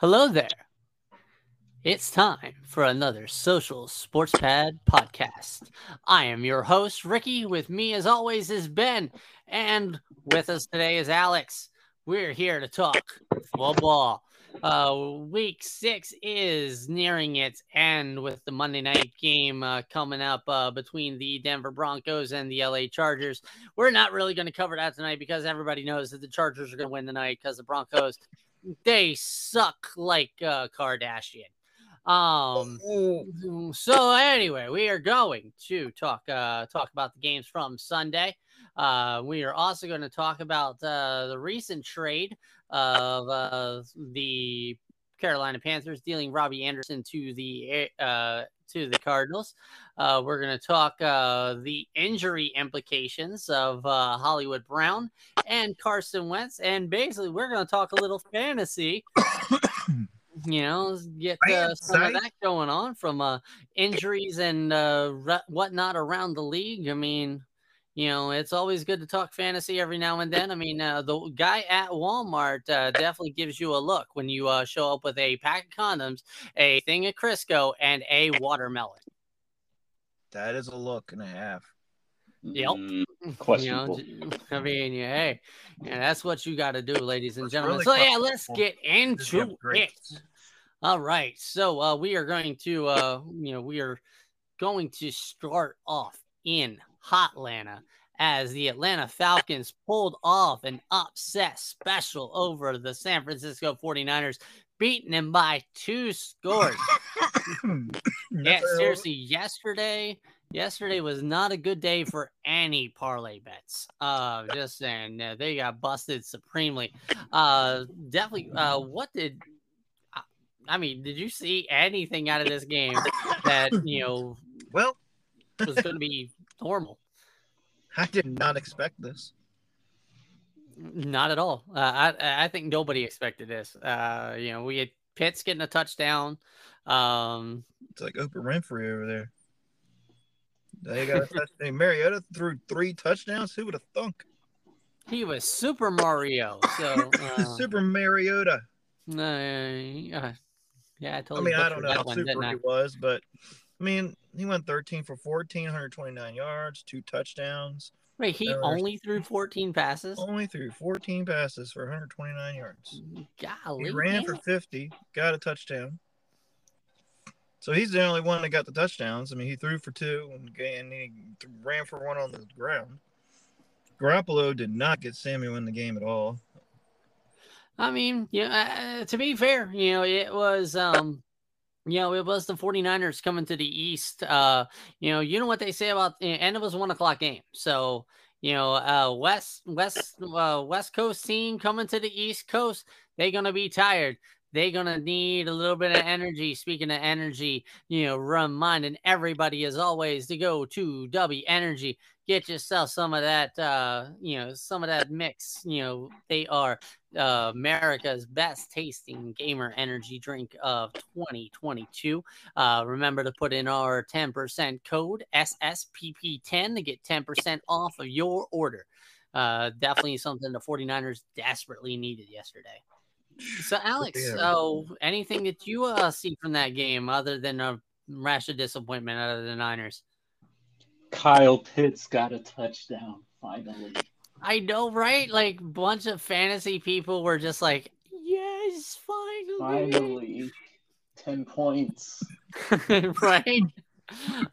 Hello there. It's time for another Social Sports Pad podcast. I am your host, Ricky. With me, as always, is Ben. And with us today is Alex. We're here to talk football. Uh, week six is nearing its end with the Monday night game uh, coming up uh, between the Denver Broncos and the LA Chargers. We're not really going to cover that tonight because everybody knows that the Chargers are going to win tonight because the Broncos they suck like uh, Kardashian. Um. So anyway, we are going to talk uh talk about the games from Sunday. Uh, we are also going to talk about uh, the recent trade of uh, the Carolina Panthers dealing Robbie Anderson to the uh, to the Cardinals. Uh, we're going to talk uh, the injury implications of uh, Hollywood Brown and Carson Wentz, and basically we're going to talk a little fantasy. you know, get uh, some of that going on from uh, injuries and uh, re- whatnot around the league. I mean, you know, it's always good to talk fantasy every now and then. I mean, uh, the guy at Walmart uh, definitely gives you a look when you uh, show up with a pack of condoms, a thing of Crisco, and a watermelon. That is a look and a half. Yep. Mm, questionable. You know, I mean, yeah, hey, yeah, that's what you got to do, ladies and gentlemen. Really so yeah, let's get into it. All right. So uh, we are going to, uh, you know, we are going to start off in Hotlanta as the Atlanta Falcons pulled off an upset special over the San Francisco 49ers, beating them by two scores. yeah, seriously, yesterday, yesterday was not a good day for any parlay bets. Uh, just saying, uh, they got busted supremely. Uh, definitely. Uh, what did I mean, did you see anything out of this game that you know? Well, was going to be normal. I did not expect this. Not at all. Uh, I I think nobody expected this. Uh, you know, we had Pitts getting a touchdown. Um, it's like Oprah Winfrey over there. They got a touchdown. Mariota threw three touchdowns. Who would have thunk? He was Super Mario. So uh, Super Mariota. Uh, yeah, I totally. I mean, I don't know how one, super he was, but I mean, he went 13 for 14, 129 yards, two touchdowns. Wait, he only threw 14 passes? Only threw 14 passes for 129 yards. Golly. He ran for 50, got a touchdown. So he's the only one that got the touchdowns. I mean, he threw for two and, and he ran for one on the ground. Garoppolo did not get Samuel in the game at all. I mean, yeah, uh, to be fair, you know, it was um you know, it was the 49ers coming to the East. Uh, you know, you know what they say about and it was one o'clock game. So, you know, uh West West uh, West Coast team coming to the East Coast, they're gonna be tired they're gonna need a little bit of energy. Speaking of energy, you know, reminding everybody as always to go to W Energy, get yourself some of that, uh, you know, some of that mix. You know, they are uh, America's best tasting gamer energy drink of 2022. Uh, remember to put in our 10% code SSPP10 to get 10% off of your order. Uh, definitely something the 49ers desperately needed yesterday. So, Alex, so anything that you uh, see from that game other than a rash of disappointment out of the Niners? Kyle Pitts got a touchdown finally. I know, right? Like, bunch of fantasy people were just like, "Yes, finally!" Finally, ten points. right?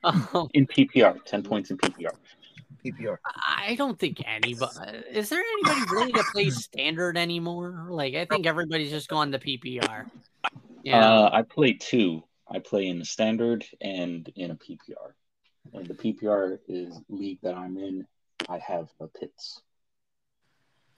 Um, in PPR, ten points in PPR. PPR? I don't think anybody is there anybody really to play standard anymore? Like I think everybody's just gone to PPR. Yeah, uh, I play two. I play in the standard and in a PPR. And the PPR is league that I'm in. I have a Pitts.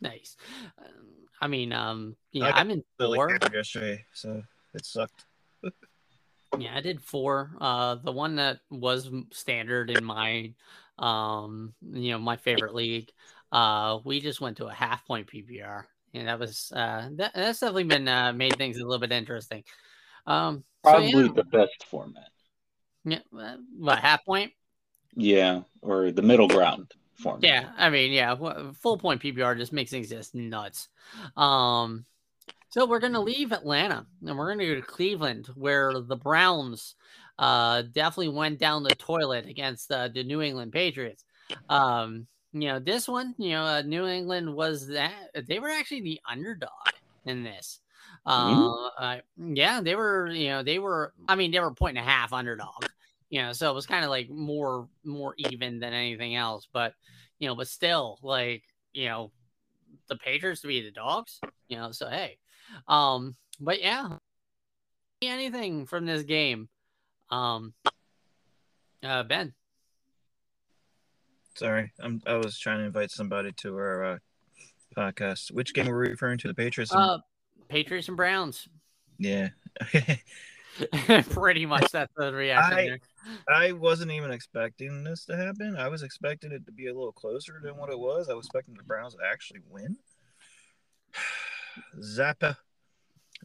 Nice. Um, I mean, um, yeah, I'm in four yesterday, so it sucked. yeah, I did four. Uh, the one that was standard in my um, you know, my favorite league. Uh, we just went to a half point PPR, and that was uh, that, that's definitely been uh, made things a little bit interesting. Um, probably so, yeah. the best format. Yeah, uh, what half point? Yeah, or the middle ground format. Yeah, I mean, yeah, full point PPR just makes things just nuts. Um, So we're going to leave Atlanta and we're going to go to Cleveland, where the Browns uh, definitely went down the toilet against uh, the New England Patriots. Um, you know, this one, you know, uh, New England was that they were actually the underdog in this. Mm-hmm. Uh, yeah, they were, you know, they were, I mean, they were point and a half underdog, you know, so it was kind of like more, more even than anything else. But, you know, but still, like, you know, the Patriots to be the dogs, you know, so hey. Um, but yeah, anything from this game. Um, uh, Ben. Sorry, I'm. I was trying to invite somebody to our uh, podcast. Which game were we referring to? The Patriots. And... Uh, Patriots and Browns. Yeah. Pretty much that's the reaction. I, there. I wasn't even expecting this to happen. I was expecting it to be a little closer than what it was. I was expecting the Browns to actually win. Zappe,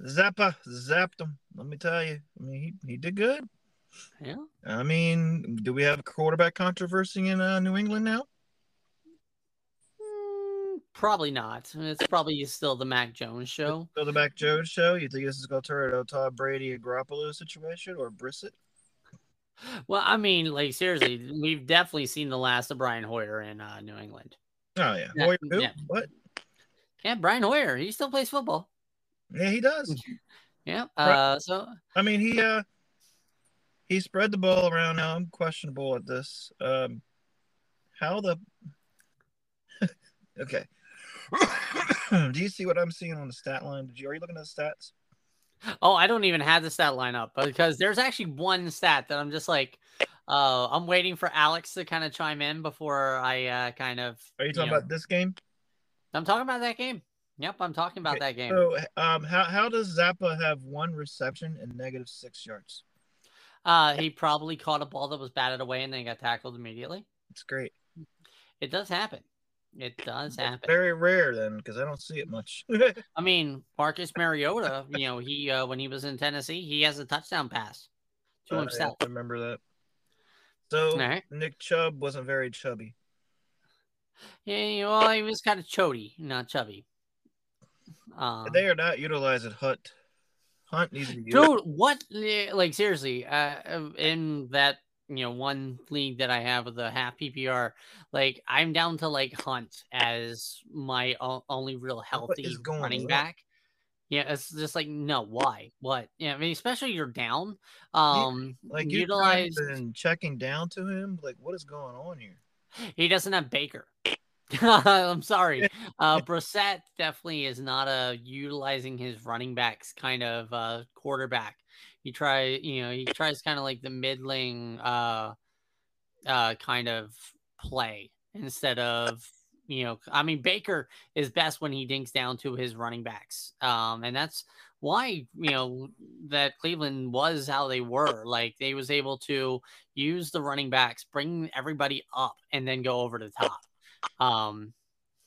Zappe, zapped him. Let me tell you. I mean, he, he did good. Yeah. I mean, do we have a quarterback controversy in uh, New England now? Probably not. It's probably still the Mac Jones show. So the Mac Jones show. You think this is going to turn into a Tom Brady and Garoppolo situation or Brissett? Well, I mean, like seriously, we've definitely seen the last of Brian Hoyer in uh, New England. Oh yeah, Yeah, Hoyer who? yeah. What? Yeah, Brian Hoyer, he still plays football. Yeah, he does. Yeah. Uh, so I mean, he uh, he spread the ball around. Now I'm questionable at this. Um, how the? okay. Do you see what I'm seeing on the stat line? Did you are you looking at the stats? Oh, I don't even have the stat line up because there's actually one stat that I'm just like, uh, I'm waiting for Alex to kind of chime in before I uh, kind of. Are you talking know- about this game? I'm talking about that game. Yep, I'm talking about Okay, that game. So, um, how how does Zappe have one reception and negative six yards? Uh, he probably caught a ball that was batted away and then got tackled immediately. It's great. It does happen. It does happen. Very rare then, because I don't see it much. I mean, Marcus Mariota, you know, he uh, when he was in Tennessee, he has a touchdown pass to Uh, himself. I remember that. So right. Nick Chubb wasn't very chubby. Yeah, well, he was kind of chody, not chubby. Um, they are not utilizing Hunt. Hunt needs to be dude, what? Like seriously, uh, in that you know one league that I have with the half PPR, like I'm down to like Hunt as my o- only real healthy running back. Yeah, it's just like no, why? What? Yeah, I mean, especially you're down. Um, like you utilize. and checking down to him. Like what is going on here? He doesn't have Baker. I'm sorry. Uh Brissett definitely is not a utilizing his running backs kind of uh quarterback. He try, you know, he tries kind of like the middling uh uh kind of play instead of you know, I mean Baker is best when he dinks down to his running backs. Um and that's why, you know, that Cleveland was how they were. Like they was able to use the running backs, bring everybody up and then go over to the top. Um,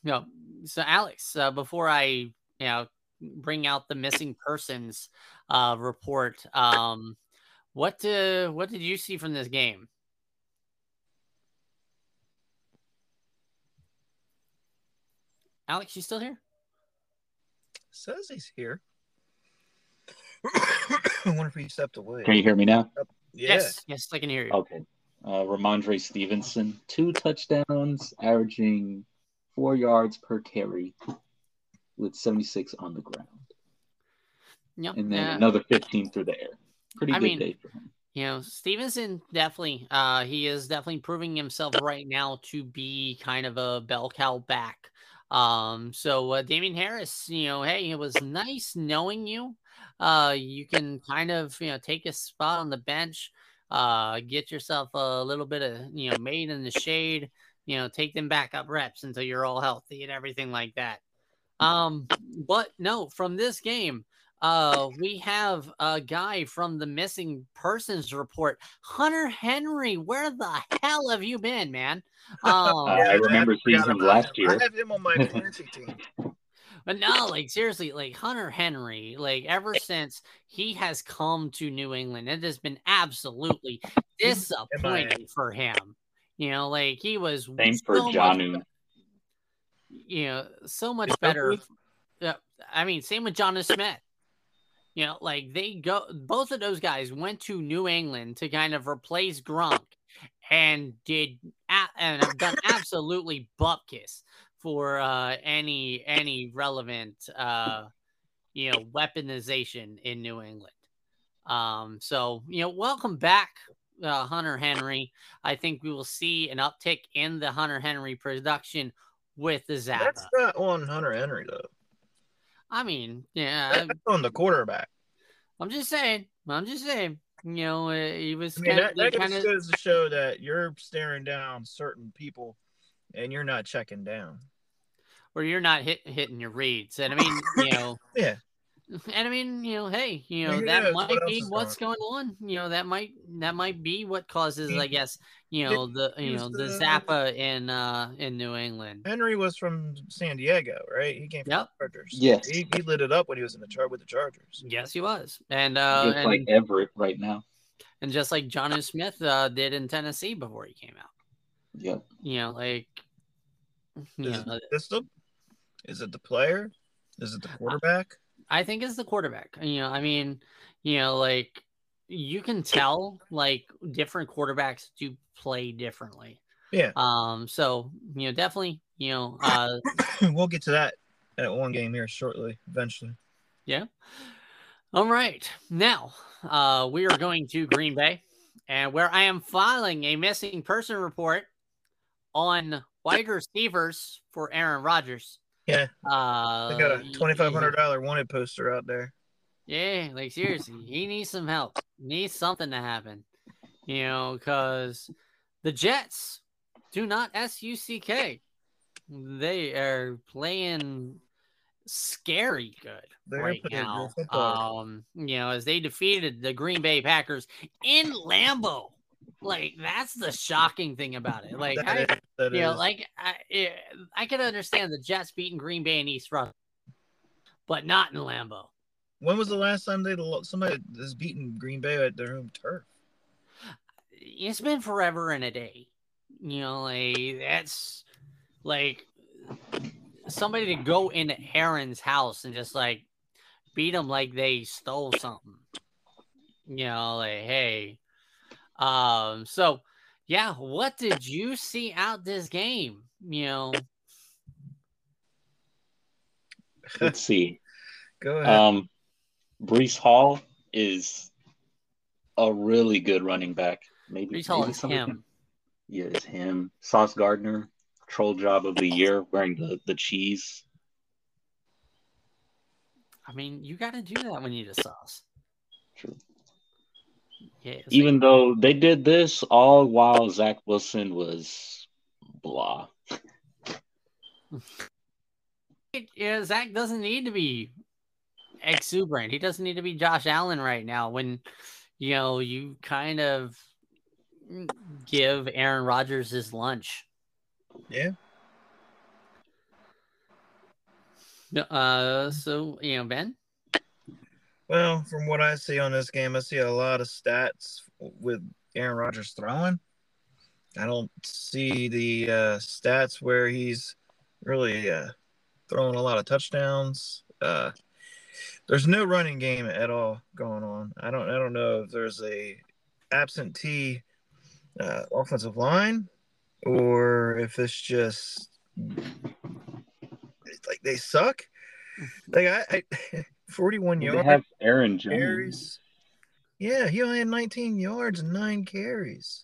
you know, so Alex, uh, before I, you know, bring out the missing persons uh, report, um, what uh, what did you see from this game? Alex, you still here? Says he's here. I wonder if he stepped away. Can you hear me now? Yeah. Yes, yes, I can hear you. Okay. Uh, Rhamondre Stevenson, two touchdowns, averaging four yards per carry, with 76 on the ground, Yep. and then yeah. another 15 through the air. Pretty I good mean, day for him. You know, Stevenson definitely, uh, he is definitely proving himself right now to be kind of a bell cow back. Um, so uh, Damien Harris, you know, hey, it was nice knowing you. Uh, you can kind of, you know, take a spot on the bench, uh, get yourself a little bit of, you know, made in the shade, you know, take them back up reps until you're all healthy and everything like that. Um, but no, from this game, uh, we have a guy from the missing persons report, Hunter Henry. Where the hell have you been, man? Um, Uh, I remember seeing him last year. I have him on my fantasy team. but no, like seriously, like Hunter Henry, like ever since he has come to New England, it has been absolutely disappointing for him. You know, like he was Same for so much- Jonnu. You know, so much better. Yeah, I mean, same with Jonnu Smith. You know, like they go, both of those guys went to New England to kind of replace Gronk, and did and have done absolutely bupkis for uh, any any relevant uh, you know weaponization in New England. Um, so you know, welcome back, uh, Hunter Henry. I think we will see an uptick in the Hunter Henry production with the Zappe. That's not on Hunter Henry though. I mean, yeah, That's on the quarterback. I'm just saying. I'm just saying. You know, uh, he was I mean, that, that kinda, just goes to show that you're staring down certain people, and you're not checking down. or you're not hit, hitting your reads. And I mean, you know, Yeah, and I mean, you know, hey, you know, Who that knows might what be what's going on. You know, that might that might be what causes, I guess, you know, the you know the the- Zappe in uh in New England. Henry was from San Diego, right? He came from Yep. the Chargers. Yes. he, he lit it up when he was in the chart with the Chargers. Yes, he was, and uh, Just and, like Everett right now. and just like John Johnny Smith uh, did in Tennessee before he came out. Yep. You know, like, you Is know, it the system? Is it the player? Is it the quarterback? I think it's the quarterback. You know, I mean, you know, like you can tell like different quarterbacks do play differently. Yeah. Um. So you know, definitely, you know, uh, we'll get to that at one game here shortly, eventually. yeah. All right. Now, uh, we are going to Green Bay, and where I am filing a missing person report on wide receivers for Aaron Rodgers. Yeah. Uh, They got a twenty five hundred dollar wanted poster out there. Yeah, like seriously, he needs some help. Needs something to happen. You know, because the Jets do not S U C K. They are playing scary good They're right now. Um, you know, as they defeated the Green Bay Packers in Lambeau. Like that's the shocking thing about it. Like I, is- you know, like I, I could understand the Jets beating Green Bay in East Rutherford, but not in Lambeau. when was the last time they somebody has beaten Green Bay at their home turf? it's been forever and a day. You know, like that's like somebody to go into Aaron's house and just like beat them like they stole something. You know, like hey. Um, so yeah, what did you see out this game? You know, Let's see. Go ahead. Um, Breece Hall is a really good running back. Maybe, Breece Hall maybe is some of him. Yeah, it's him. Sauce Gardner, troll job of the year, wearing the, the cheese. I mean, you got to do that when you need a sauce. True. Yeah, it's like- Even though they did this all while Zach Wilson was blah. yeah, Zach doesn't need to be exuberant. He doesn't need to be Josh Allen right now when you know you kind of give Aaron Rodgers his lunch. yeah. Uh so you know, Ben? Well, from what I see on this game, I see a lot of stats with Aaron Rodgers throwing. I don't see the uh, stats where he's really uh, throwing a lot of touchdowns. Uh, there's no running game at all going on. I don't. I don't know if there's a absentee uh, offensive line or if it's just like they suck. Like I, I 41 They yards have Aaron Jones. carries. Yeah, he only had 19 yards and nine carries.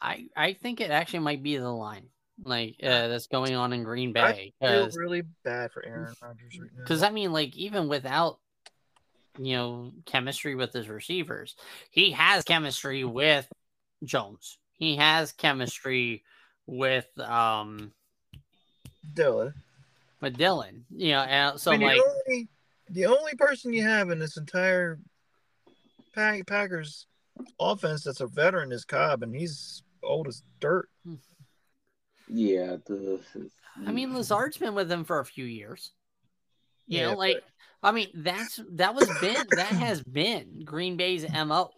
I I think it actually might be the line like uh, that's going on in Green Bay. I Bay feel because really bad for Aaron Rodgers right now. Because I mean, like even without you know chemistry with his receivers, he has chemistry with Jones. He has chemistry with um Dillon. With Dillon. You know, and so I mean, like the only the only person you have in this entire Pack, Packers offense that's a veteran is Cobb, and he's old as dirt. Hmm. Yeah, the I mean, Lazard's been with them for a few years. You Yeah, know, like I mean, that's that was been that has been Green Bay's mo,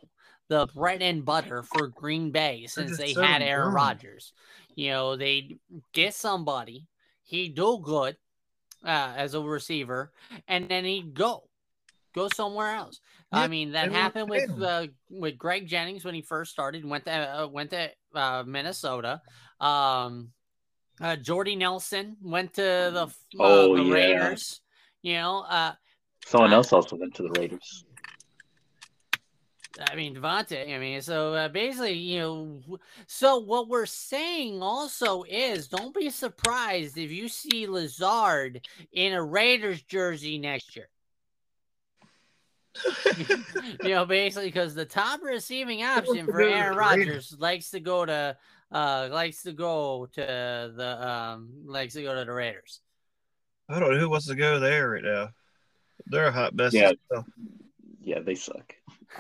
the bread and butter for Green Bay since they so had Aaron. Rodgers. You know, they get somebody, he do good, uh, as a receiver, and then he'd go, go somewhere else. Yeah, I mean, that they happened with uh, with Greg Jennings when he first started. Went to uh, went to uh, Minnesota. Um, uh, Jordy Nelson went to the uh, Oh, the yeah. Raiders. You know, uh, Someone else also went to the Raiders. I mean, Davante. I mean, so uh, basically, you know, so what we're saying also is don't be surprised if you see Lazard in a Raiders jersey next year. you know, basically, because the top receiving option for Aaron. Rodgers likes to go to, uh, likes to go to the, um, likes to go to the Raiders. I don't know who wants to go there right now. They're a hot mess. Yeah. So, Yeah, they suck.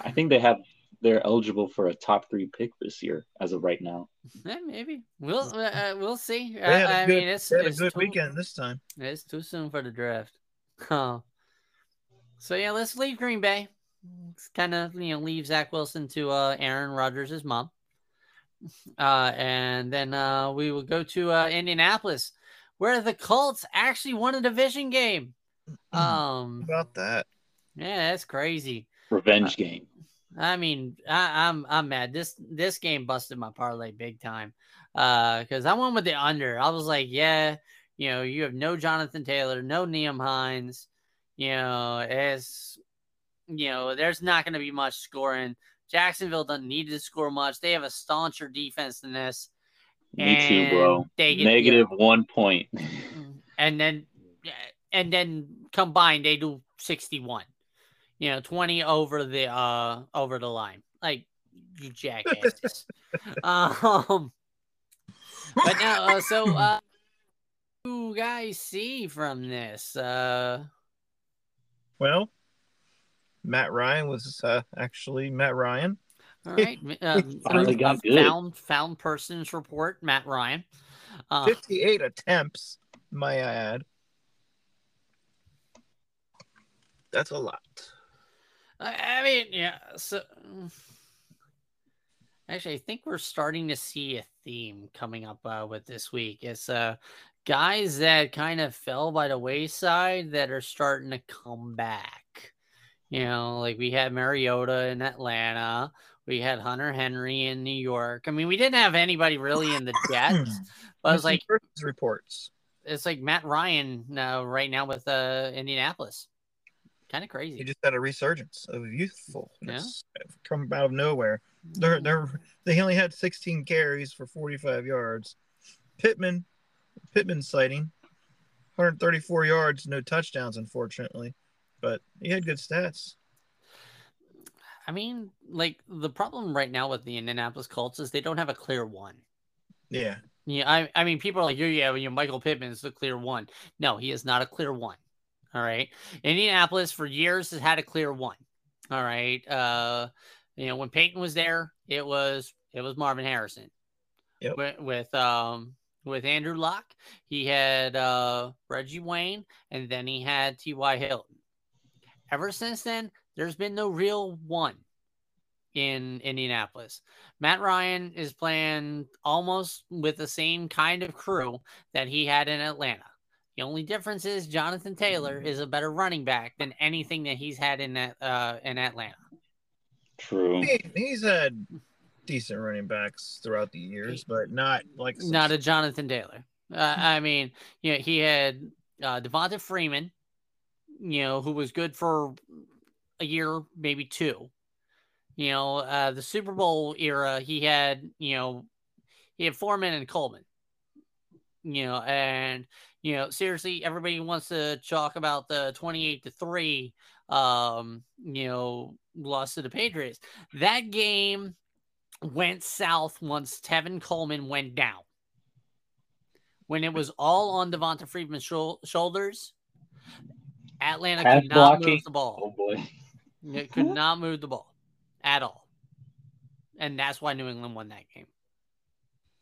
I think they have they're eligible for a top three pick this year as of right now. Eh, maybe we'll, uh, uh, we'll see. they had Uh, a I good, mean, it's, they had a it's good too- weekend this time. It's too soon for the draft. Huh. So yeah, let's leave Green Bay. It's kind of you know leave Zach Wilson to uh, Aaron Rodgers' mom. Uh, and then uh, we will go to uh, Indianapolis, where the Colts actually won a division game. How Um, about that? Yeah, that's crazy. Revenge game. I mean, I, I'm I'm mad. This this game busted my parlay big time. Uh, because I went with the under. I was like, yeah, you know, you have no Jonathan Taylor, no Nyheim Hines. You know, it's you know, there's not going to be much scoring. Jacksonville doesn't need to score much. They have a stauncher defense than this. Me too, bro. and They get, Negative one point. and then and then combined they do 61 you know 20 over the uh over the line like you jackasses um but now uh, so uh what do you guys see from this uh Well, Matt Ryan was uh, actually Matt Ryan. all right uh, Finally got good. found found persons report matt ryan uh, 58 attempts, may I add. That's a lot. I mean, yeah. So, actually, I think we're starting to see a theme coming up uh, with this week. It's uh, guys that kind of fell by the wayside that are starting to come back. You know, like we had Mariota in Atlanta, we had Hunter Henry in New York. I mean, we didn't have anybody really in the Jets, but it's like reports. it's like Matt Ryan now right now with uh Indianapolis. Kind of crazy. He just had a resurgence of youthfulness come out of nowhere. They're mm. they're they only had 16 carries for 45 yards. Pittman, Pittman sighting, 134 yards, no touchdowns, unfortunately, but he had good stats. I mean, like the problem right now with the Indianapolis Colts is they don't have a clear one. Yeah, Yeah, I, I mean, people are like, yeah, yeah, Michael Pittman's the clear one. No, he is not a clear one. All right, Indianapolis for years has had a clear one. All right, uh, you know, when Peyton was there, it was it was Marvin Harrison. Yep. With, with um with Andrew Luck, he had uh Reggie Wayne, and then he had T.Y. Hilton. Ever since then, there's been no real one in Indianapolis. Matt Ryan is playing almost with the same kind of crew that he had in Atlanta. The only difference is Jonathan Taylor is a better running back than anything that he's had in that uh, in Atlanta. True. he, he's had decent running backs throughout the years, but not like Not a Jonathan Taylor. Uh, I mean, you know, he had uh, Devonta Freeman, you know, who was good for a year, maybe two. You know, uh, the Super Bowl era, he had, you know, he had Foreman and Coleman. You know, and you know, seriously, everybody wants to talk about the twenty-eight to three, um, you know, loss to the Patriots. That game went south once Tevin Coleman went down. When it was all on Devonta Freeman's shou- shoulders, Atlanta could not blocking. move the ball. Oh boy. It could not move the ball at all. And that's why New England won that game.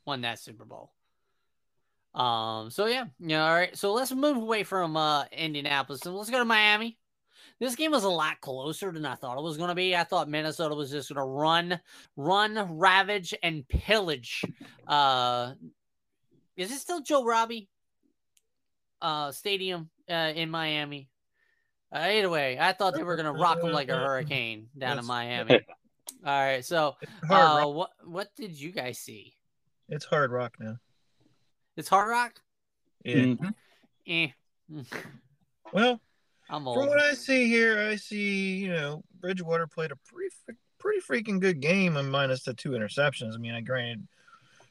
Won that Super Bowl. Um, so yeah, yeah, all right. So let's move away from uh Indianapolis and let's go to Miami. This game was a lot closer than I thought it was gonna be. I thought Minnesota was just gonna run, run, ravage, and pillage. Uh is it still Joe Robbie uh stadium uh, in Miami. Uh, either way, I thought they were gonna rock them like a hurricane down in Miami. All right, so uh, what what did you guys see? it's hard rock now. It's Hard Rock. Yeah. Mm. Eh, Well, I'm from what I see here, I see you know Bridgewater played a pretty pretty freaking good game, and minus the two interceptions. I mean, I granted,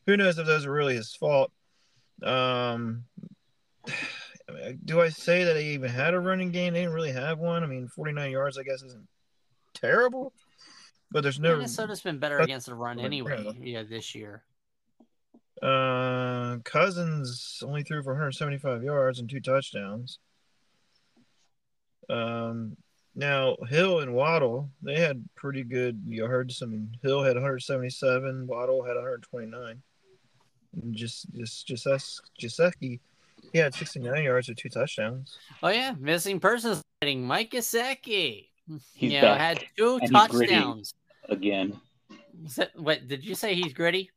who knows if those are really his fault. Um, do I say that he even had a running game? They didn't really have one. I mean, 49 yards, I guess, isn't terrible, but there's no. Minnesota's been better against the run anyway. Yeah, this year. Uh, Cousins only threw for 175 yards and two touchdowns. Um, now Hill and Waddle they had pretty good yards. I mean, Hill had 177, Waddle had 129. And just just just Gesicki, he had 69 yards with two touchdowns. Oh yeah, missing persons sighting Mike Gesicki. He's you know, had two and touchdowns. again. Is that- What did you say? He's gritty,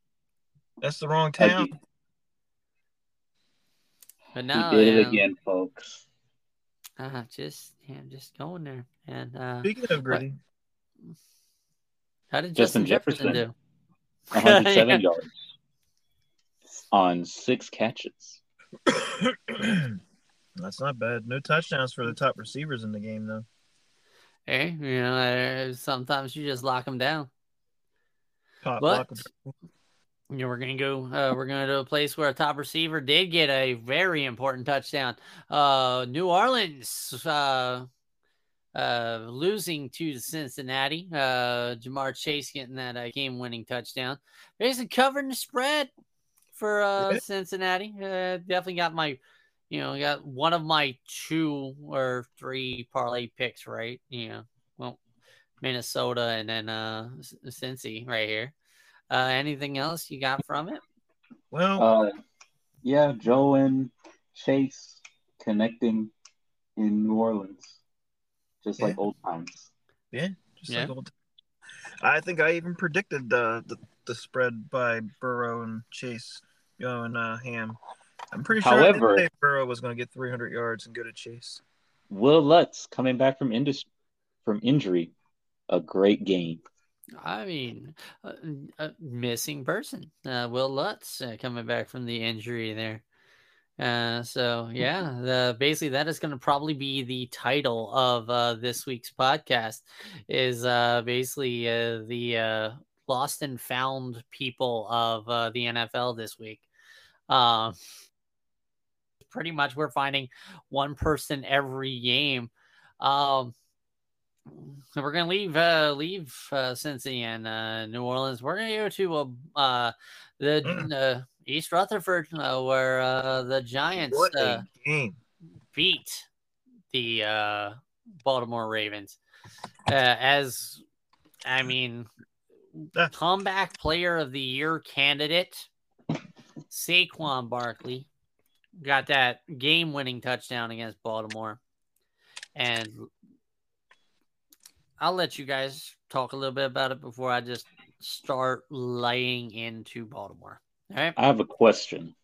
That's the wrong town. he, but he no, did it yeah, again, folks. Uh, just yeah, just going there. And uh, Speaking of gritty, how did Justin Justin, Jefferson, Jefferson. do? 107 Yeah. yards on six catches. that's not bad. No touchdowns for the top receivers in the game though. Hey, you know, uh, sometimes you just lock them down. Pop But lock- you know, we're gonna go. Uh, we're gonna to a place where a top receiver did get a very important touchdown. Uh, New Orleans uh, uh, losing to Cincinnati. Uh, Ja'Marr Chase getting that uh, game-winning touchdown. Basically covering the spread for uh, Cincinnati. Uh, definitely got my, you know, got one of my two or three parlay picks right. You know, well, Minnesota and then uh, Cincy right here. Uh, anything else you got from it? well, Uh, yeah, Joe and Chase connecting in New Orleans, just like old times. Yeah, just Yeah. like old. I think I even predicted the the, the spread by Burrow and Chase going uh, ham. I'm pretty sure However- I did Burrow was going to get 300 yards and go to Chase. Will Lutz coming back from indus- from injury, a great game. I mean, uh, a missing person, uh, Will Lutz, uh, coming back from the injury there. Uh, so yeah, the basically that is going to probably be the title of uh, this week's podcast. Is uh, basically uh, the uh, lost and found people of uh, the NFL this week. Um, pretty much, we're finding one person every game. Um, so we're gonna leave uh leave uh Cincy and uh New Orleans. We're gonna go to uh, uh the uh, East Rutherford uh, where uh the Giants uh, beat the uh Baltimore Ravens. Uh, as I mean comeback player of the year candidate Saquon Barkley got that game winning touchdown against Baltimore. And I'll let you guys talk a little bit about it before I just start laying into Baltimore. All right. I have a question.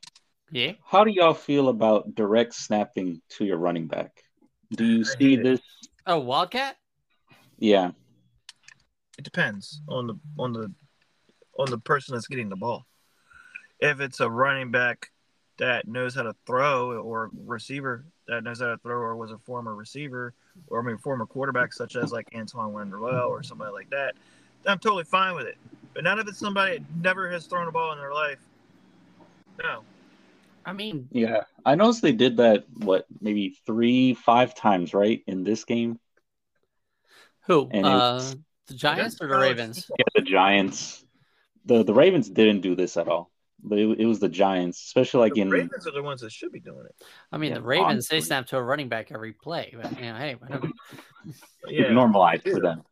Yeah. How do y'all feel about direct snapping to your running back? Do you see this? Oh, Wildcat? Yeah, It depends on the on the on the person that's getting the ball. If it's a running back that knows how to throw, or receiver that knows how to throw, or was a former receiver, or I mean former quarterback such as like Antwaan Randle El or somebody like that, then I'm totally fine with it. But not if it's somebody that never has thrown a ball in their life. No. I mean, yeah. I noticed they did that. What, maybe three, five times, right, in this game? who? And Uh, was- the Giants or the Ravens? Yeah, the Giants. the The Ravens didn't do this at all, but it, it was the Giants, especially like The in. Ravens are the ones that should be doing it. I mean, Yeah, the Ravens, honestly. they snap to a running back every play. But, you know, hey, whatever. But yeah. normalized for them.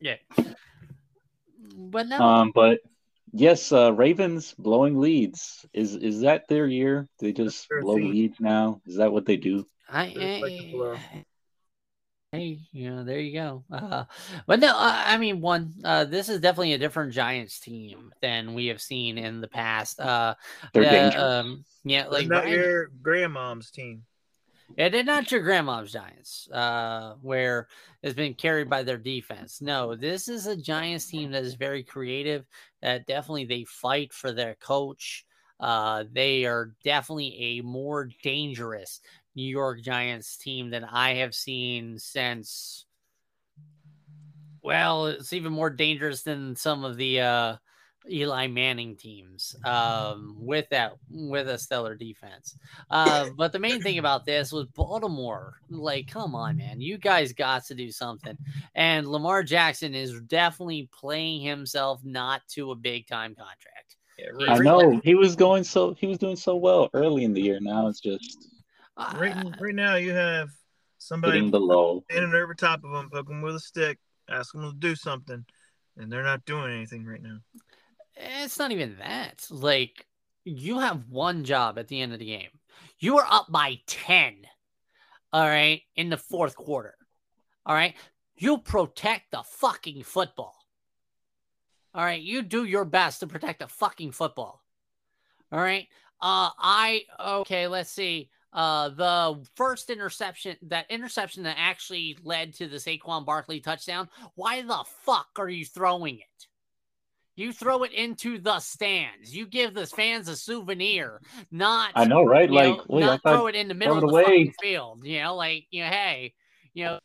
Yeah. But no, Um, but yes, uh, Ravens blowing leads. Is is that their year? They just blow theme. leads now. Is that what they do? I, Just like the blow. Hey, you know, there you go. Uh, but no, uh, I mean, one, uh, this is definitely a different Giants team than we have seen in the past. Uh, They're yeah, dangerous. um, yeah, Like like not Brian- your grandmom's team. Yeah, they're not your grandma's Giants, uh, where it's been carried by their defense. No, this is a Giants team that is very creative. That definitely they fight for their coach. Uh, they are definitely a more dangerous New York Giants team than I have seen since. Well, it's even more dangerous than some of the uh, Eli Manning teams um, with that with a stellar defense. Uh, but the main thing about this was Baltimore. Like, come on, man, you guys got to do something. And Lamar Jackson is definitely playing himself not to a big time contract. Yeah, right, I know he was going so he was doing so well early in the year. Now it's just right, right now you have somebody below standing over top of them, poking with a stick, asking them to do something, and they're not doing anything right now. It's not even that. Like you have one job at the end of the game. You are up by 10. All right, in the fourth quarter. All right. You protect the fucking football. All right, you do your best to protect the fucking football. All right. Uh I okay, let's see. Uh the first interception, that interception that actually led to the Saquon Barkley touchdown, why the fuck are you throwing it? You throw it into the stands. You give the fans a souvenir, not I know, right? Like, know, wait, not throw it in the middle of the fucking field. You know, like you know, hey, you know,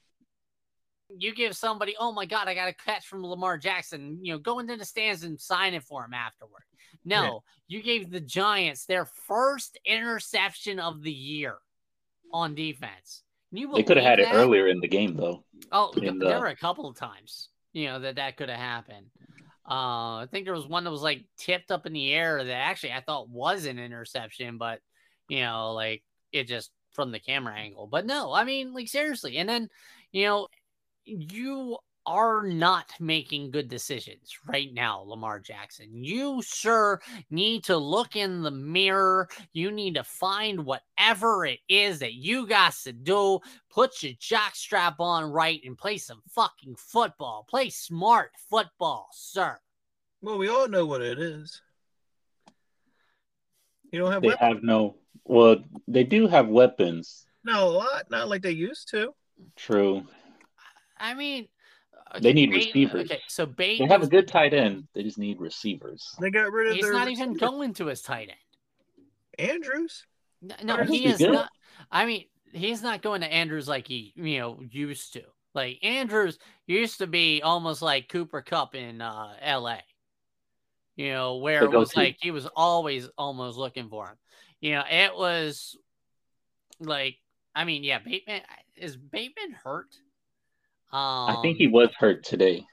you give somebody, oh my god, I got a catch from Lamar Jackson. You know, go into the stands and sign it for him afterward. No, yeah. you gave the Giants their first interception of the year on defense. they could have had that? it earlier in the game, though. Oh, there the... were a couple of times, you know, that that could have happened. Uh, I think there was one that was like tipped up in the air that actually I thought was an interception, but you know, like it just from the camera angle. But no, I mean, like seriously. And then, you know, you are not making good decisions right now, Lamar Jackson. You, sir, need to look in the mirror. You need to find whatever it is that you got to do. Put your jockstrap on right and play some fucking football. Play smart football, sir. Well, we all know what it is. You don't have. They weapons. have no. Well, they do have weapons. No, a lot. Not like they used to. True. I mean, okay, they need Bate, receivers. Okay, so Bate. They have a good tight end. They just need receivers. They got rid of. He's not even going to his tight end. Andrews. No, no he is good. not. I mean, he's not going to Andrews like he you know used to. Like Andrews used to be almost like Cooper Kupp in uh, L.A. You know where it was like he was always almost looking for him. You know it was like I mean yeah Bateman is Bateman hurt um, I think he um, was hurt today.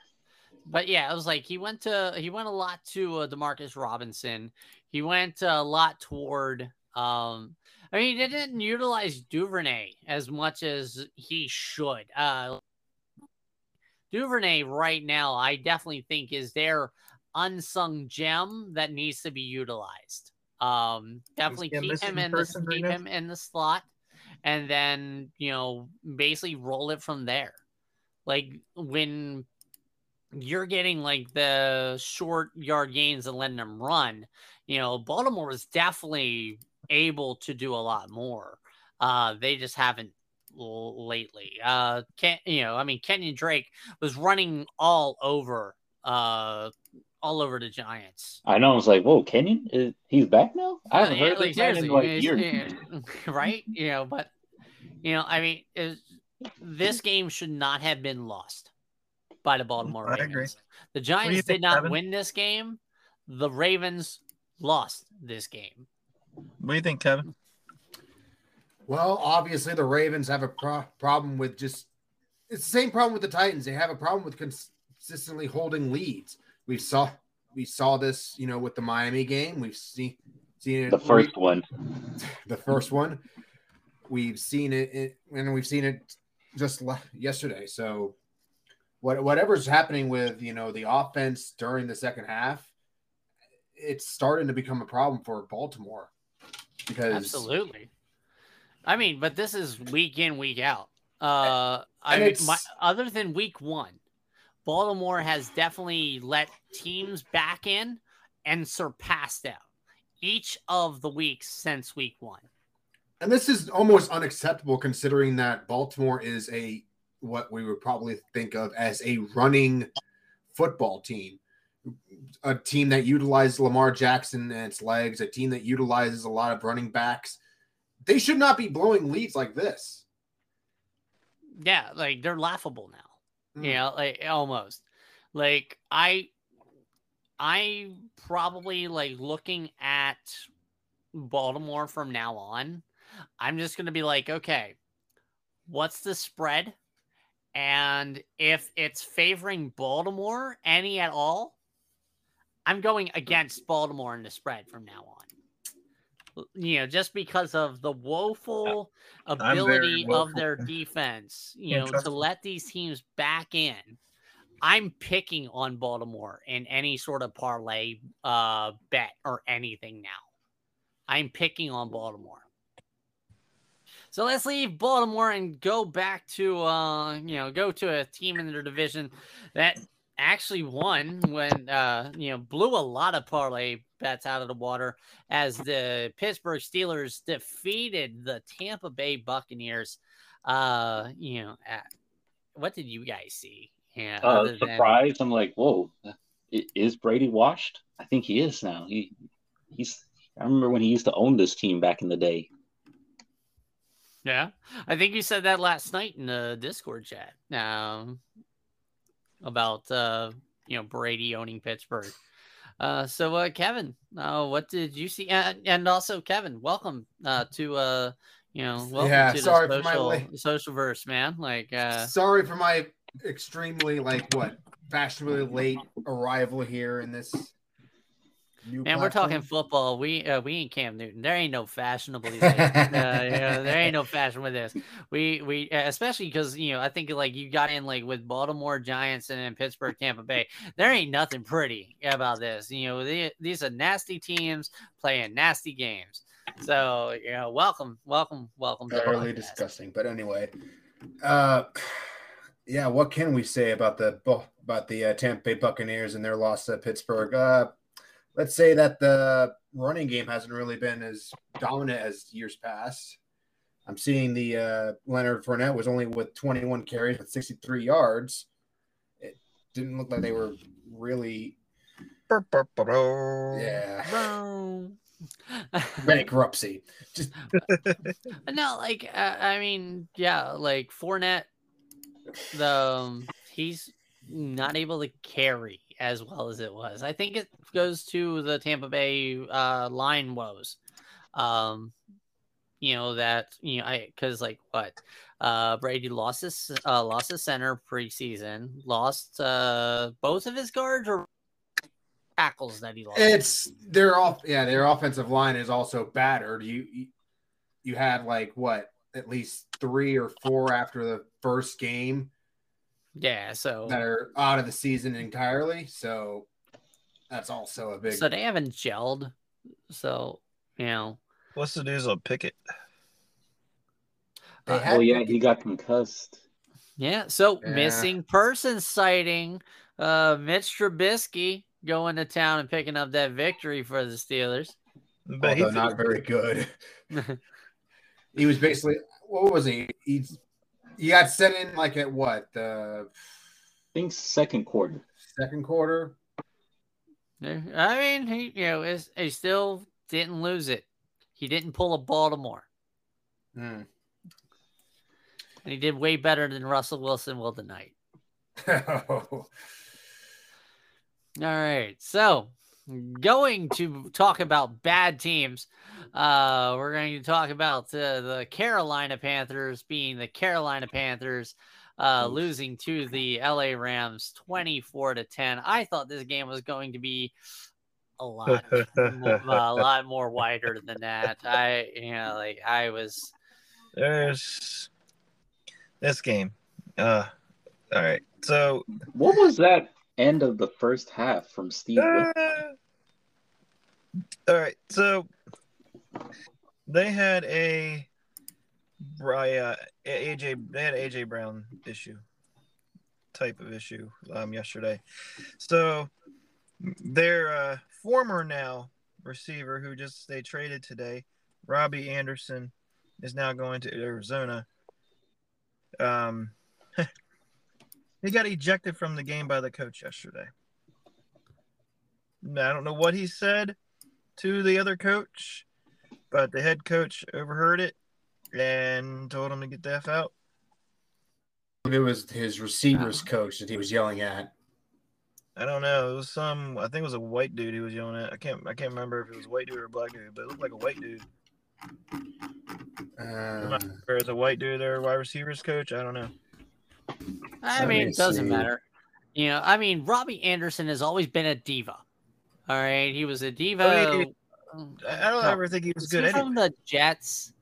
But yeah, it was like he went to he went a lot to uh, Demarcus Robinson. He went a lot toward. Um, I mean, he didn't utilize Duvernay as much as he should. Uh, Duvernay right now, I definitely think is their unsung gem that needs to be utilized. Um, definitely keep him in the keep right him in the slot, and then you know basically roll it from there. Like when you're getting like the short yard gains and letting them run, you know, Baltimore is definitely able to do a lot more. Uh, they just haven't lately. Uh, can you know? I mean, Kenyan Drake was running all over, uh, all over the Giants. I know. I was like, "Whoa, Kenyan, is, he's back now." I haven't yeah, heard like, this in like years. Yeah, right? You know, but you know, I mean, this game should not have been lost by the Baltimore Ravens. I agree. The Giants did not Kevin? win this game. The Ravens lost this game. What do you think, Kevin? Well, obviously the Ravens have a pro- problem with just it's the same problem with the Titans. They have a problem with consistently holding leads. We saw we saw this, you know, with the Miami game. We've seen seen it the first one. The first one. We've seen it, it and we've seen it just yesterday. So what whatever's happening with you know the offense during the second half, it's starting to become a problem for Baltimore. Because absolutely, I mean, but this is week in week out. Uh, I mean, my, other than week one, Baltimore has definitely let teams back in and surpassed them each of the weeks since week one. And this is almost unacceptable considering that Baltimore is a what we would probably think of as a running football team. A team that utilizes Lamar Jackson and its legs, a team that utilizes a lot of running backs. They should not be blowing leads like this. Yeah, like they're laughable now. Mm. You know, like almost. Like I I probably like looking at Baltimore from now on. I'm just gonna be like, okay, what's the spread? And if it's favoring Baltimore any at all, I'm going against Baltimore in the spread from now on. You know, just because of the woeful ability of their defense, you know, to let these teams back in. I'm picking on Baltimore in any sort of parlay uh, bet or anything now. I'm picking on Baltimore. So let's leave Baltimore and go back to uh, you know, go to a team in their division that actually won when uh, you know, blew a lot of parlay bets out of the water as the Pittsburgh Steelers defeated the Tampa Bay Buccaneers. Uh, you know, uh, what did you guys see? Yeah, Uh, other than-. I'm like, whoa, is Brady washed? I think he is now. He he's. I remember when he used to own this team back in the day. Yeah, I think you said that last night in the Discord chat. Um, about uh, you know, Brady owning Pittsburgh. Uh, so uh, Kevin, uh, what did you see? And, and also Kevin, welcome uh to uh, you know, welcome Yeah, to sorry the for my social social verse, man. Like, uh, Sorry for my extremely like what fashionably late arrival here in this. New man, we're talking football. We uh, we ain't Cam Newton. There ain't no fashionable. these days. uh, yeah, there ain't no fashion with this. We we uh, especially because you know I think like you got in like with Baltimore Giants and then Pittsburgh Tampa Bay. There ain't nothing pretty about this. You know they, these are nasty teams playing nasty games. So you know, welcome, welcome, welcome. To the Thoroughly podcast. disgusting. But anyway, uh, yeah, what can we say about the about the uh, Tampa Bay Buccaneers and their loss to Pittsburgh? Uh, let's say that the running game hasn't really been as dominant as years past. I'm seeing the uh, Leonard Fournette was only with 21 carries with 63 yards. It didn't look like they were really, yeah, bankruptcy. Just no, like uh, I mean, yeah, like Fournette, the um, he's not able to carry as well as it was. I think it goes to the Tampa Bay uh, line woes. Um, you know that you know I because like what uh Brady lost his uh lost his center preseason, lost uh both of his guards or tackles that he lost. It's their off. Yeah, their offensive line is also battered. You you, you had like what at least three or four after the first game yeah, so that are out of the season entirely. So that's also a big. so they haven't gelled. So you know. What's the news on Pickett? Uh, had oh yeah, he got concussed. Yeah. So Yeah. missing person sighting. Uh, Mitch Trubisky going to town and picking up that victory for the Steelers. But he although not very good. He was basically what was he? He he got sent in like at what the I think second quarter. second quarter. I mean, he you know is he still didn't lose it. He didn't pull a Baltimore, Hmm. and he did way better than Russell Wilson will tonight. All right. So, going to talk about bad teams. Uh, we're going to talk about uh, the Carolina Panthers being the Carolina Panthers, uh, losing to the LA Rams 24 to 10. I thought this game was going to be a lot, more, a lot more wider than that. I, you know, like I was, There's this game. Uh, all right. So What was that end of the first half from Steve? Uh, all right, so they had a Bri- uh, AJ they had AJ Brown issue type of issue um, yesterday. So their uh, former now receiver who just they traded today, Robbie Anderson, is now going to Arizona. Um, he got ejected from the game by the coach yesterday. I don't know what he said to the other coach, but the head coach overheard it and told him to get the F out. It was his receivers coach that he was yelling at. I don't know. It was some. I think it was a white dude he was yelling at. I can't. I can't remember if it was a white dude or a black dude, but it looked like a white dude. I'm Uh, sure it's a white dude or wide receivers coach. I don't know. I mean, me it doesn't see. matter. You know, I mean, Robbie Anderson has always been a diva. All right, he was a diva. Oh, he- I I don't No. ever think he was Was good he anyway. from the Jets?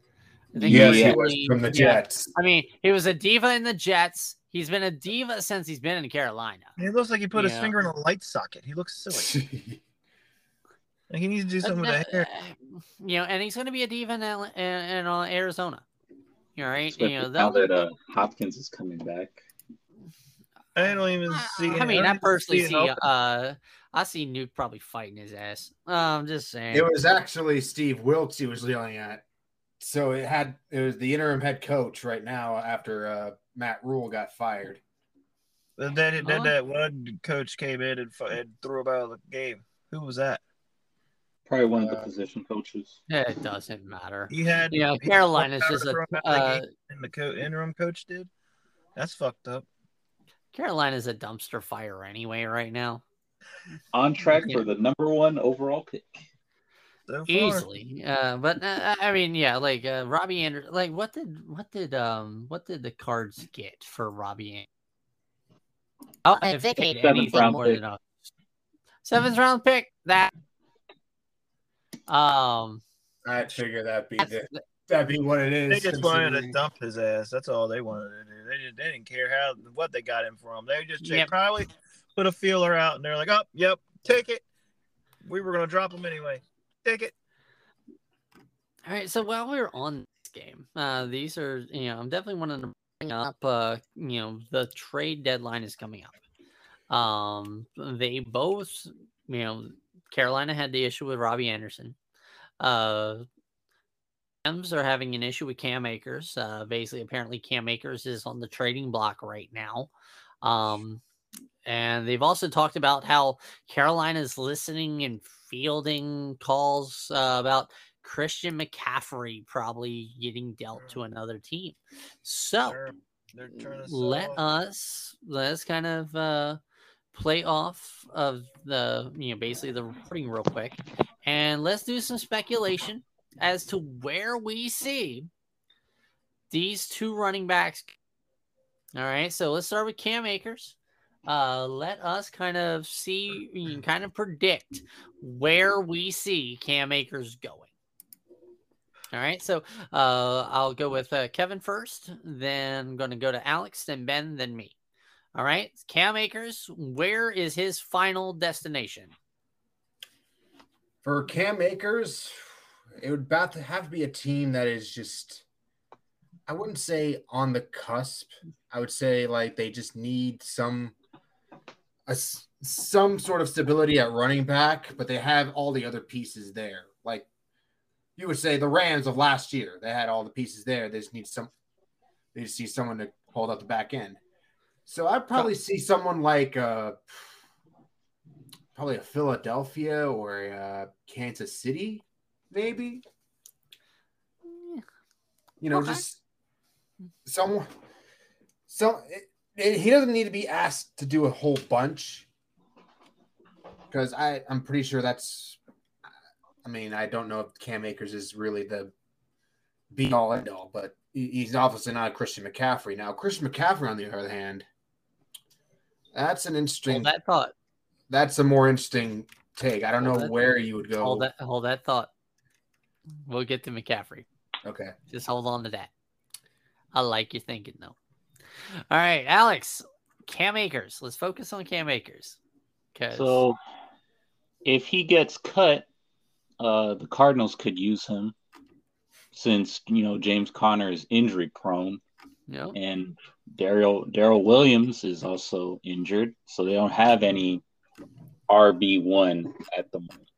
I think yes, he he was from the yeah. Jets. I mean, he was a diva in the Jets. He's been a diva since he's been in Carolina. He looks like he put his Yeah. finger in a light socket. He looks silly. Like he needs to do something with the hair. You know, and he's going to be a diva in, in, in uh, Arizona. All right, Especially you know, now that uh, Hopkins is coming back. I don't even see. I mean, don't I personally it see. Uh, I see Nuke probably fighting his ass. Uh, I'm just saying. It was actually Steve Wilkes he was yelling at. So it had it was the interim head coach right now after uh, Matt Rhule got fired. Then then, then Huh? that one coach came in and, and threw him out of the game. Who was that? Probably one of the Uh, position coaches. it doesn't matter. He had. You know, he Carolina's just a throw him out of the uh, and the co- interim coach did. That's fucked up. Carolina's a dumpster fire anyway right now. On track Yeah. for the number one overall pick. So easily. Uh, but uh, I mean, yeah, like uh, Robbie Anderson. Like, what did what did um what did the Cards get for Robbie? Anderson? Oh, if they paid Seventh anything round more pick. than a seventh round pick, that um I figure that'd be the, that'd be what it is. They just wanted to dump his ass. That's all they wanted to do. They just they didn't care how what they got him from. They just they Yep. probably put a feeler out and they're like, "Oh, yep, take it." We were gonna drop him anyway. It. all right. So while we're on this game, uh, these are you know I'm definitely wanting to bring up. Uh, you know the trade deadline is coming up. Um, they both you know Carolina had the issue with Robbie Anderson. Uh, Rams are having an issue with Cam Akers. Uh, basically, apparently Cam Akers is on the trading block right now. Um, and they've also talked about how Carolina's listening and fielding calls uh, about Christian McCaffrey probably getting dealt to another team. So They're, they're trying to sell let off- us let's kind of uh play off of the you know basically the reporting real quick and let's do some speculation as to where we see these two running backs. All right so let's start with cam akers uh let us kind of see kind of predict where we see cam akers going all right, so uh, I'll go with uh, Kevin first, then I'm going to go to Alex, then Ben, then me. All right, Cam Akers, where is his final destination? For Cam Akers, it would have to be a team that is just I wouldn't say on the cusp. I would say like they just need some a some sort of stability at running back, but they have all the other pieces there. Like you would say the Rams of last year, they had all the pieces there. They just need some they just need someone to hold up the back end. So I'd probably see someone like uh probably a Philadelphia or a uh, Kansas City, maybe. You know, Okay. just someone. So he doesn't need to be asked to do a whole bunch because I I'm pretty sure that's. I mean, I don't know if Cam Akers is really the be all end all, but he's obviously not a Christian McCaffrey. Now, Christian McCaffrey, on the other hand, that's an interesting. Hold that thought. That's a more interesting take. I don't Hold know where you would go. Hold that. Hold that thought. We'll get to McCaffrey. Okay. Just hold on to that. I like your thinking though. All right, Alex, Cam Akers. Let's focus on Cam Akers. Because So if he gets cut, uh, the Cardinals could use him since you know James Conner is injury prone know, and Darrel Darrel Williams is also injured, so they don't have any RB one at the moment.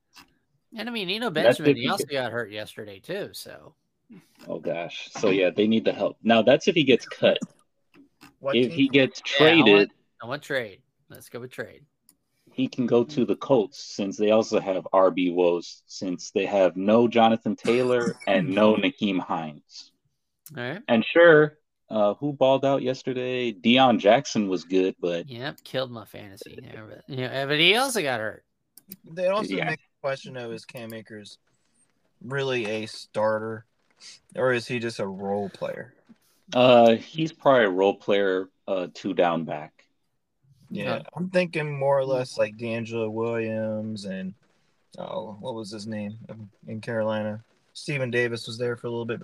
and I mean, Eno That's Benjamin, he also could- got hurt yesterday too. So Oh gosh. So yeah, they need the help. Now that's if he gets cut. What If he gets Yeah, I want- traded, I want trade. Let's go with trade. he can go to the Colts since they also have RB woes since they have no Jonathan Taylor and no Nyheim Hines. All right. And sure, uh, who balled out yesterday? Deon Jackson was good, but Yep. Killed my fantasy. Yeah, but, yeah, but he also got hurt. They also Yeah. make the question of is Cam Akers really a starter, or is he just a role player? Uh, he's probably a role player, uh, two down back. Yeah, Okay. I'm thinking more or less like DeAngelo Williams and oh, what was his name in Carolina? Stephen Davis was there for a little bit.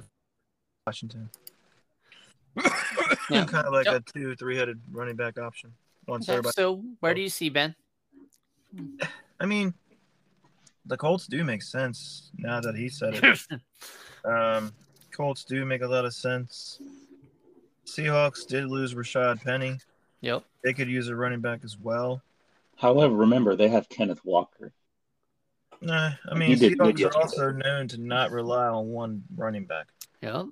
Washington. Yeah. kind of like Yep. a two, three-headed running back option. Once Okay, everybody, so where do you see Ben? I mean, the Colts do make sense now that he said it. Um, Colts do make a lot of sense. Seahawks did lose Rashad Penny. yep. They could use a running back as well. However, remember they have Kenneth Walker. Nah, I mean, did good Seahawks are yesterday. also known to not rely on one running back, Yep.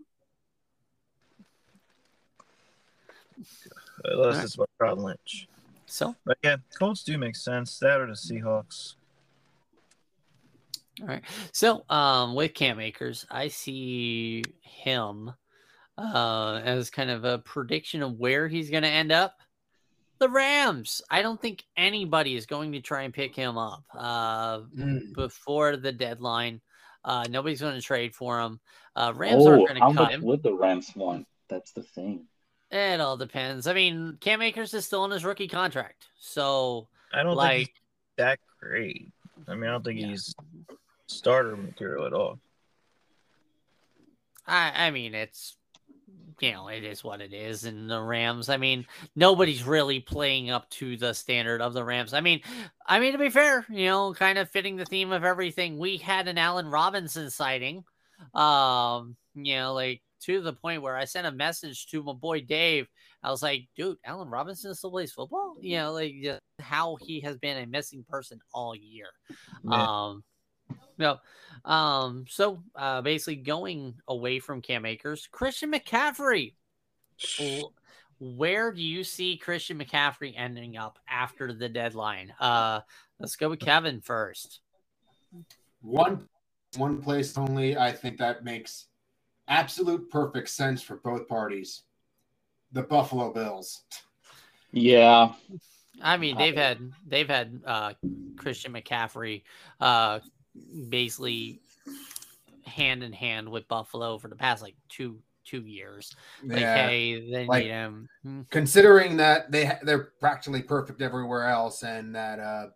unless Alright. it's by Rod Lynch. So, But yeah, Colts do make sense. That or the Seahawks. all right. So, um, with Cam Akers, I see him uh as kind of a prediction of where he's going to end up. The Rams. I don't think anybody is going to try and pick him up uh Mm. before the deadline. Uh, nobody's going to trade for him. Uh, Rams oh, aren't going to cut much him. would the Rams want? That's the thing. It all depends. I mean, Cam Akers is still on his rookie contract, so I don't think like, he's that great. I mean, I don't think Yeah. he's starter material at all. I, I mean, it's you know, it is what it is. And the Rams, I mean, nobody's really playing up to the standard of the Rams. I mean, I mean to be fair, you know, kind of fitting the theme of everything. We had an Allen Robinson sighting, um, you know, like to the point where I sent a message to my boy Dave. I was like, dude, Allen Robinson still plays football. You know, like just how he has been a missing person all year. Yeah. Um, no. Um, so uh basically going away from Cam Akers, Christian McCaffrey. Where do you see Christian McCaffrey ending up after the deadline? Uh let's go with Kevin first. One one place only. I think that makes absolute perfect sense for both parties. The Buffalo Bills. Yeah, I mean, they've Uh, had they've had uh Christian McCaffrey uh basically hand in hand with Buffalo for the past like two two years. Like, Yeah. hey, they like- need him. Considering that they ha- they're practically perfect everywhere else, and that uh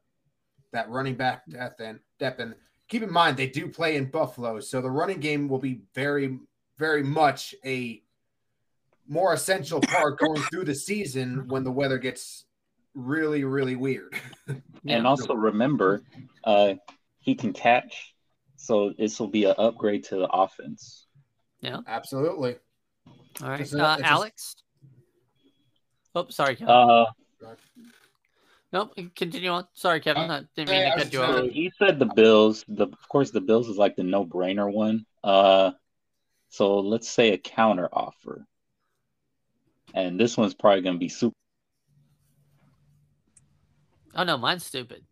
that running back depth and depth and keep in mind they do play in Buffalo, so the running game will be very very much a more essential part going through the season when the weather gets really really weird. And also remember, uh, he can catch, so this will be an upgrade to the offense. Yeah, absolutely. All right, It's a- uh, it's a- Alex. Oh, sorry, Kevin. Uh, nope, continue on. Sorry, Kevin. Uh, I didn't mean yeah, to cut you off. he said the Bills. The of course the Bills is like the no brainer one. Uh, so let's say a counter offer, and this one's probably going to be super. Oh no, mine's stupid.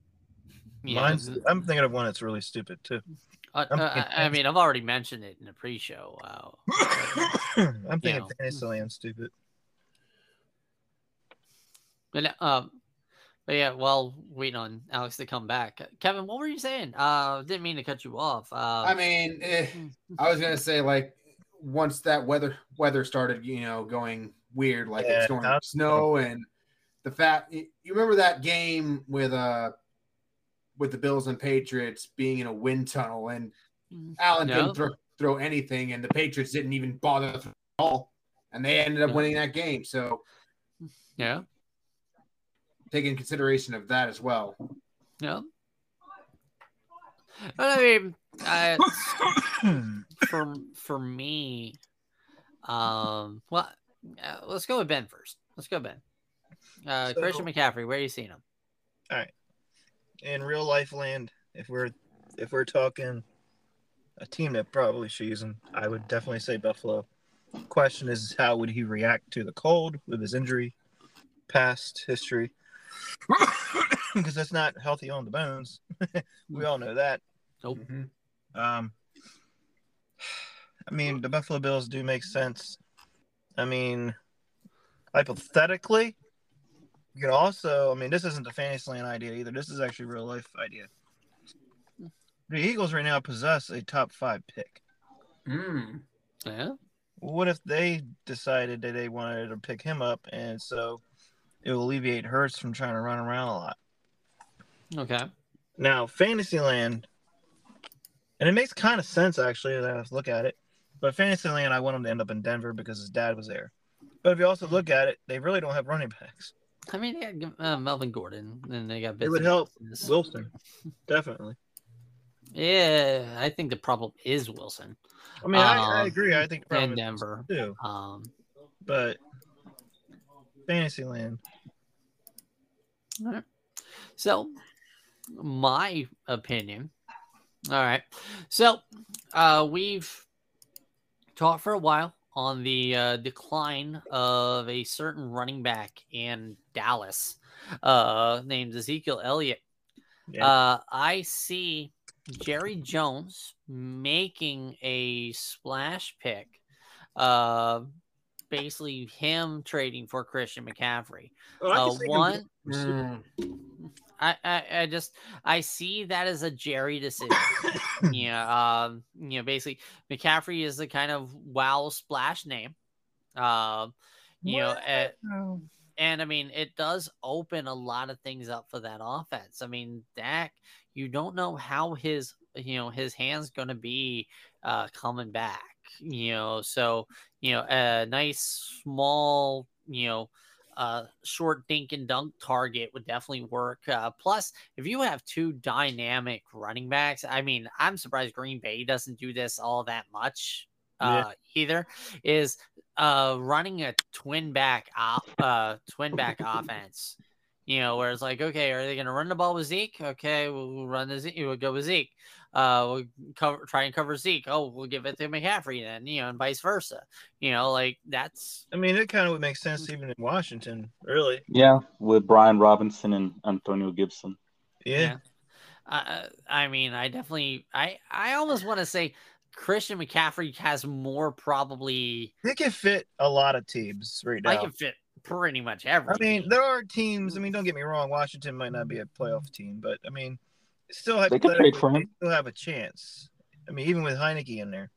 Yeah, Mine's, 'cause, I'm thinking of one that's really stupid too. uh, I'm uh, I I mean, I've already mentioned it in the pre-show. Wow. I'm thinking Yeah. Fantasyland stupid. But, um, but yeah, well, waiting on Alex to come back. Kevin, what were you saying? Uh, didn't mean to cut you off. Uh, I mean, eh, I was gonna say like once that weather weather started, you know, going weird, like Yeah, it's going snow and the fact you remember that game with uh with the Bills and Patriots being in a wind tunnel and Allen Yeah. didn't throw, throw anything and the Patriots didn't even bother at all and they ended up Yeah. winning that game. So yeah, take in consideration of that as well. yeah. But I mean, uh, for for me, um, well, uh, let's go with Ben first. Let's go Ben. Uh, So- Christian McCaffrey, where are you seeing him? In real life land, if we're if we're talking a team that probably should use him, I would definitely say Buffalo. Question is, how would he react to the cold with his injury, past history? Because that's not healthy on the bones. we all know that. Nope. Mhm. Um, I mean, the Buffalo Bills do make sense. I mean, hypothetically, you could also. I mean, this isn't the Fantasyland idea either. This is actually a real life idea. The Eagles right now possess a top five pick. Mm. Yeah. What if they decided that they wanted to pick him up, and so it will alleviate Hurts from trying to run around a lot? Okay. Now, Fantasyland, and it makes kind of sense actually that I look at it. But Fantasyland, I want him to end up in Denver because his dad was there. But if you also look at it, they really don't have running backs. I mean, they got uh, Melvin Gordon, and they got. It would help. Wilson, definitely. Yeah, I think the problem is Wilson I mean, I, I Um, agree. I think the problem and Denver. too, Um, but Fantasyland. All right. So, my opinion. All right. So, uh, we've talked for a while on the uh, decline of a certain running back in Dallas uh, named Ezekiel Elliott. Yeah. Uh, I see Jerry Jones making a splash pick. Uh, basically, him trading for Christian McCaffrey. Oh, I can see him one. I, I, I just I see that as a Jerry decision. yeah, um, you know, basically McCaffrey is the kind of wow splash name. Um, you know, uh, Wow. and I mean it does open a lot of things up for that offense. I mean, Dak, you don't know how his you know his hands going to be uh coming back. You know, so you know a nice small you know uh, short dink and dunk target would definitely work. Uh, plus, if you have two dynamic running backs, I mean, I'm surprised Green Bay doesn't do this all that much uh, either. Is uh, running a twin back op, uh, twin back offense. You know, where it's like, okay, are they going to run the ball with Zeke? Okay, we'll, we'll run the Zeke. We'll go with Zeke. Uh, we'll cover, try and cover Zeke. Oh, we'll give it to McCaffrey then. You know, and vice versa. You know, like that's I mean, it kind of would make sense even in Washington, really. Yeah, with Brian Robinson and Antonio Gibson. Yeah. Yeah. Uh, I mean, I definitely, I, I almost want to say Christian McCaffrey has more probably. They can fit a lot of teams right now. I can fit pretty much every. I mean, there are teams. I mean, don't get me wrong. Washington might not be a playoff team, but I mean, still have They could trade for him. they still have a chance. I mean, even with Heinicke in there.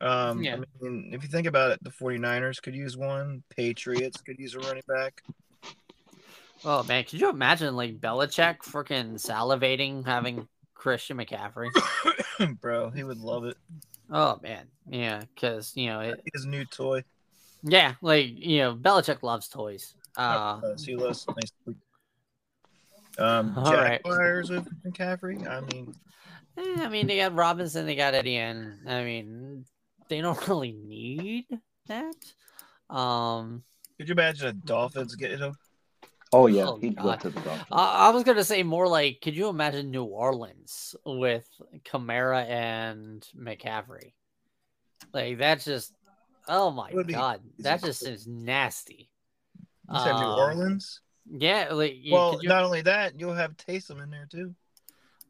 Um, Yeah. I mean, if you think about it, the 49ers could use one. Patriots could use a running back. oh man, could you imagine like Belichick freaking salivating having Christian McCaffrey? Bro, he would love it. Oh man, yeah, because you know, it, His new toy. Yeah, like you know, Belichick loves toys. Uh, Uh, he loves nice. Um, All right. Jaguars with McCaffrey. I mean, eh, I mean, they got Robinson, they got Eddie, and I mean, they don't really need that. Um, could you imagine a Dolphins getting him? Oh yeah, Oh, he'd go to the Dolphins. I, I was gonna say more like, could you imagine New Orleans with Kamara and McCaffrey? Like that's just, oh my Would be god, that easy. just is nasty. You said New Um, Orleans. Yeah, like you- Well, you- not only that, you'll have Taysom in there too.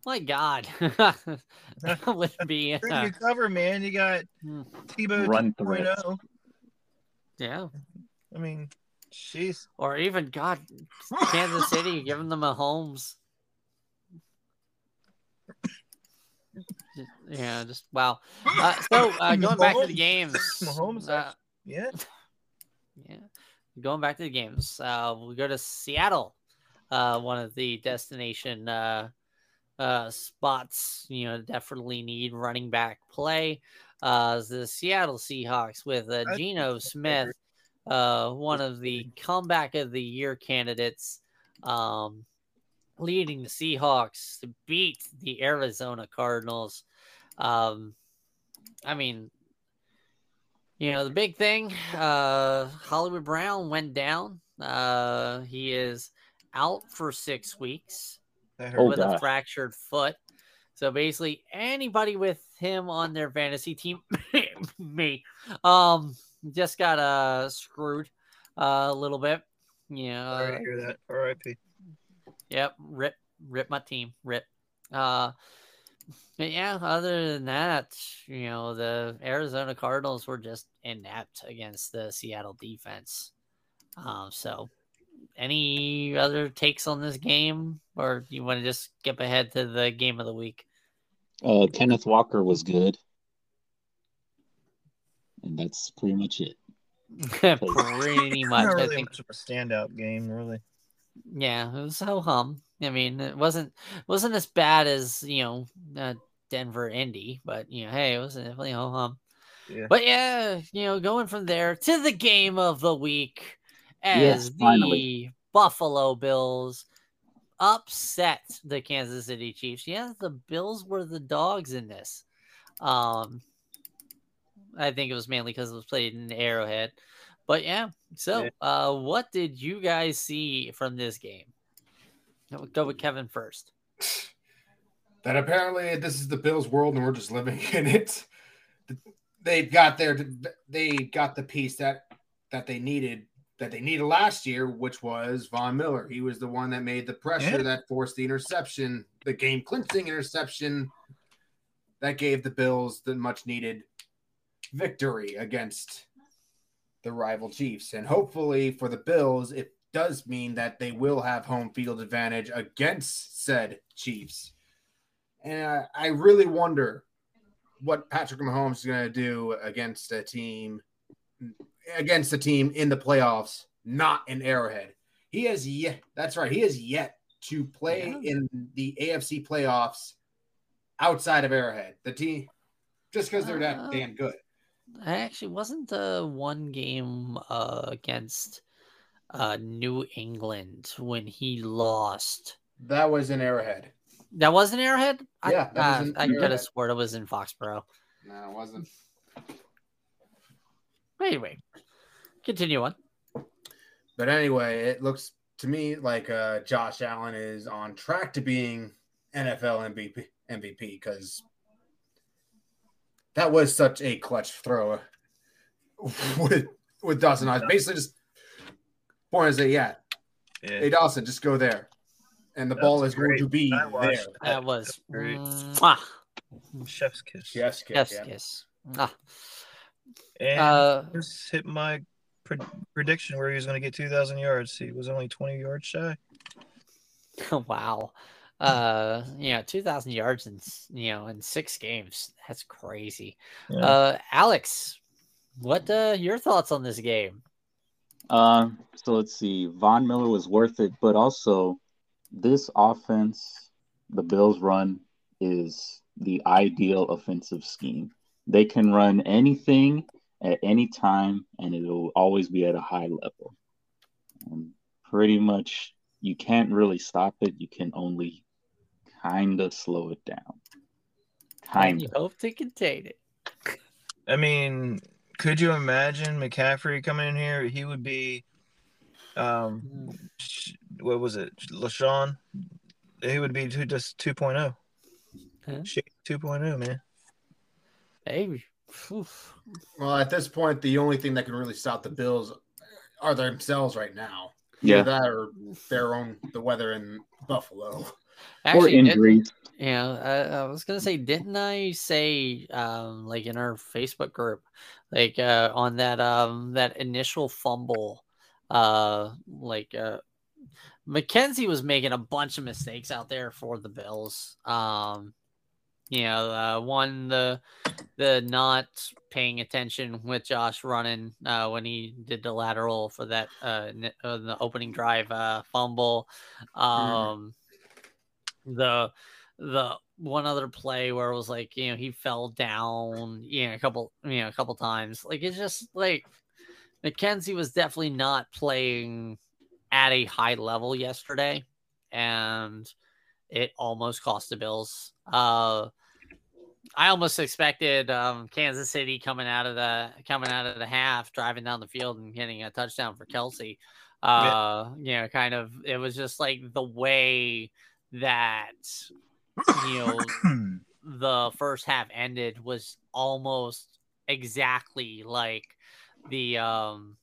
my god, that would be Who uh, you cover, man? You got Hmm. Tebow Run 2.0. threats. yeah, I mean, jeez. or even God, Kansas City giving them a Holmes. Yeah, just wow. Uh, so uh, going back to the games, Mahomes, uh, Yeah. Yeah. Going back to the games, uh, we go to Seattle, uh, one of the destination uh, uh, spots. You know, definitely need running back play. Uh, the Seattle Seahawks with uh, Geno Smith, uh, one of the comeback of the year candidates, um, leading the Seahawks to beat the Arizona Cardinals. Um, I mean, you know, the big thing, uh, Hollywood Brown went down. Uh, he is out for six weeks Oh, with a fractured foot. So basically, anybody with him on their fantasy team, me, um, just got uh screwed uh, a little bit. Yeah, Sorry to hear that. R.I.P. Yep, rip, rip my team, rip. Uh, but yeah, other than that, you know, the Arizona Cardinals were just inept against the Seattle defense. Um, so any other takes on this game, or you want to just skip ahead to the game of the week? Uh, Kenneth Walker was good, and that's pretty much it. pretty much. Not I think much of a standout game, really. Yeah, it was ho hum. I mean, it wasn't wasn't as bad as you know uh, Denver Indy, but you know, hey, it was definitely ho hum. Yeah. But yeah, you know, going from there to the game of the week as Yes, the finally. Buffalo Bills upset the Kansas City Chiefs. Yeah, the Bills were the dogs in this. Um, I think it was mainly because it was played in the Arrowhead. But yeah, so Yeah. uh, what did you guys see from this game? We'll go with Kevin first. that apparently this is the Bills' world and we're just living in it. They've got their they got the piece that that they needed that they needed last year, which was Von Miller. He was the one that made the pressure Yeah. that forced the interception, the game clinching interception that gave the Bills the much needed victory against the rival Chiefs. And hopefully for the Bills, it does mean that they will have home field advantage against said Chiefs. And I, I really wonder what Patrick Mahomes is going to do against a team against a team in the playoffs, not in Arrowhead. He has yet that's right, he has yet to play Yeah. in the AFC playoffs outside of Arrowhead. The team just because they're Uh, that damn good. I actually wasn't the one game uh, against uh, New England when he lost. That was in Arrowhead. That wasn't Arrowhead. Yeah, I, uh, I could have sworn it was in Foxborough. No, it wasn't. Anyway, continue on. But anyway, it looks to me like uh, Josh Allen is on track to being NFL MVP MVP because that was such a clutch throw with with Dawson. I was basically just pointing to say, yeah, Yeah. hey Dawson, just go there, and the That's ball is going to be I watched there. That was That's great. mwah, Chef's kiss. Yes, kiss, yes, yeah. yes. Ah, And uh, just hit my pre- prediction where he was going to get 2,000 yards. He was only 20 yards shy. wow. Uh, you know two thousand yards in you know in six games. That's crazy. Yeah. Uh, Alex, what uh your thoughts on this game? Uh, so let's see. Von Miller was worth it, but also this offense, the Bills run, is the ideal offensive scheme. They can run anything at any time, and it will always be at a high level. Um, pretty much, you can't really stop it. You can only kind of slow it down. Kind You of. hope to contain it. I mean, could you imagine McCaffrey coming in here? He would be, um, what was it, LeSean? He would be two, just 2.0. Huh? Shit, 2.0, man. Hey, oof. Well, at this point, the only thing that can really stop the Bills are themselves right now. Yeah. Either that or their own the weather in Buffalo. Or Actually, didn't- injuries. Yeah, I, I was gonna say, didn't I say, um, like in our Facebook group, like uh, on that um that initial fumble, uh, like uh, McKenzie was making a bunch of mistakes out there for the Bills. Um, you know, uh, one the the not paying attention with Josh running uh, when he did the lateral for that uh, n- uh the opening drive uh fumble. Um, the the one other play where it was like you know he fell down you know a couple you know a couple times. Like it's just like McKenzie was definitely not playing at a high level yesterday and it almost cost the Bills. Uh I almost expected um, Kansas City coming out of the coming out of the half, driving down the field and getting a touchdown for Kelce. Uh, you know, kind of it was just like the way that you know the first half ended was almost exactly like the um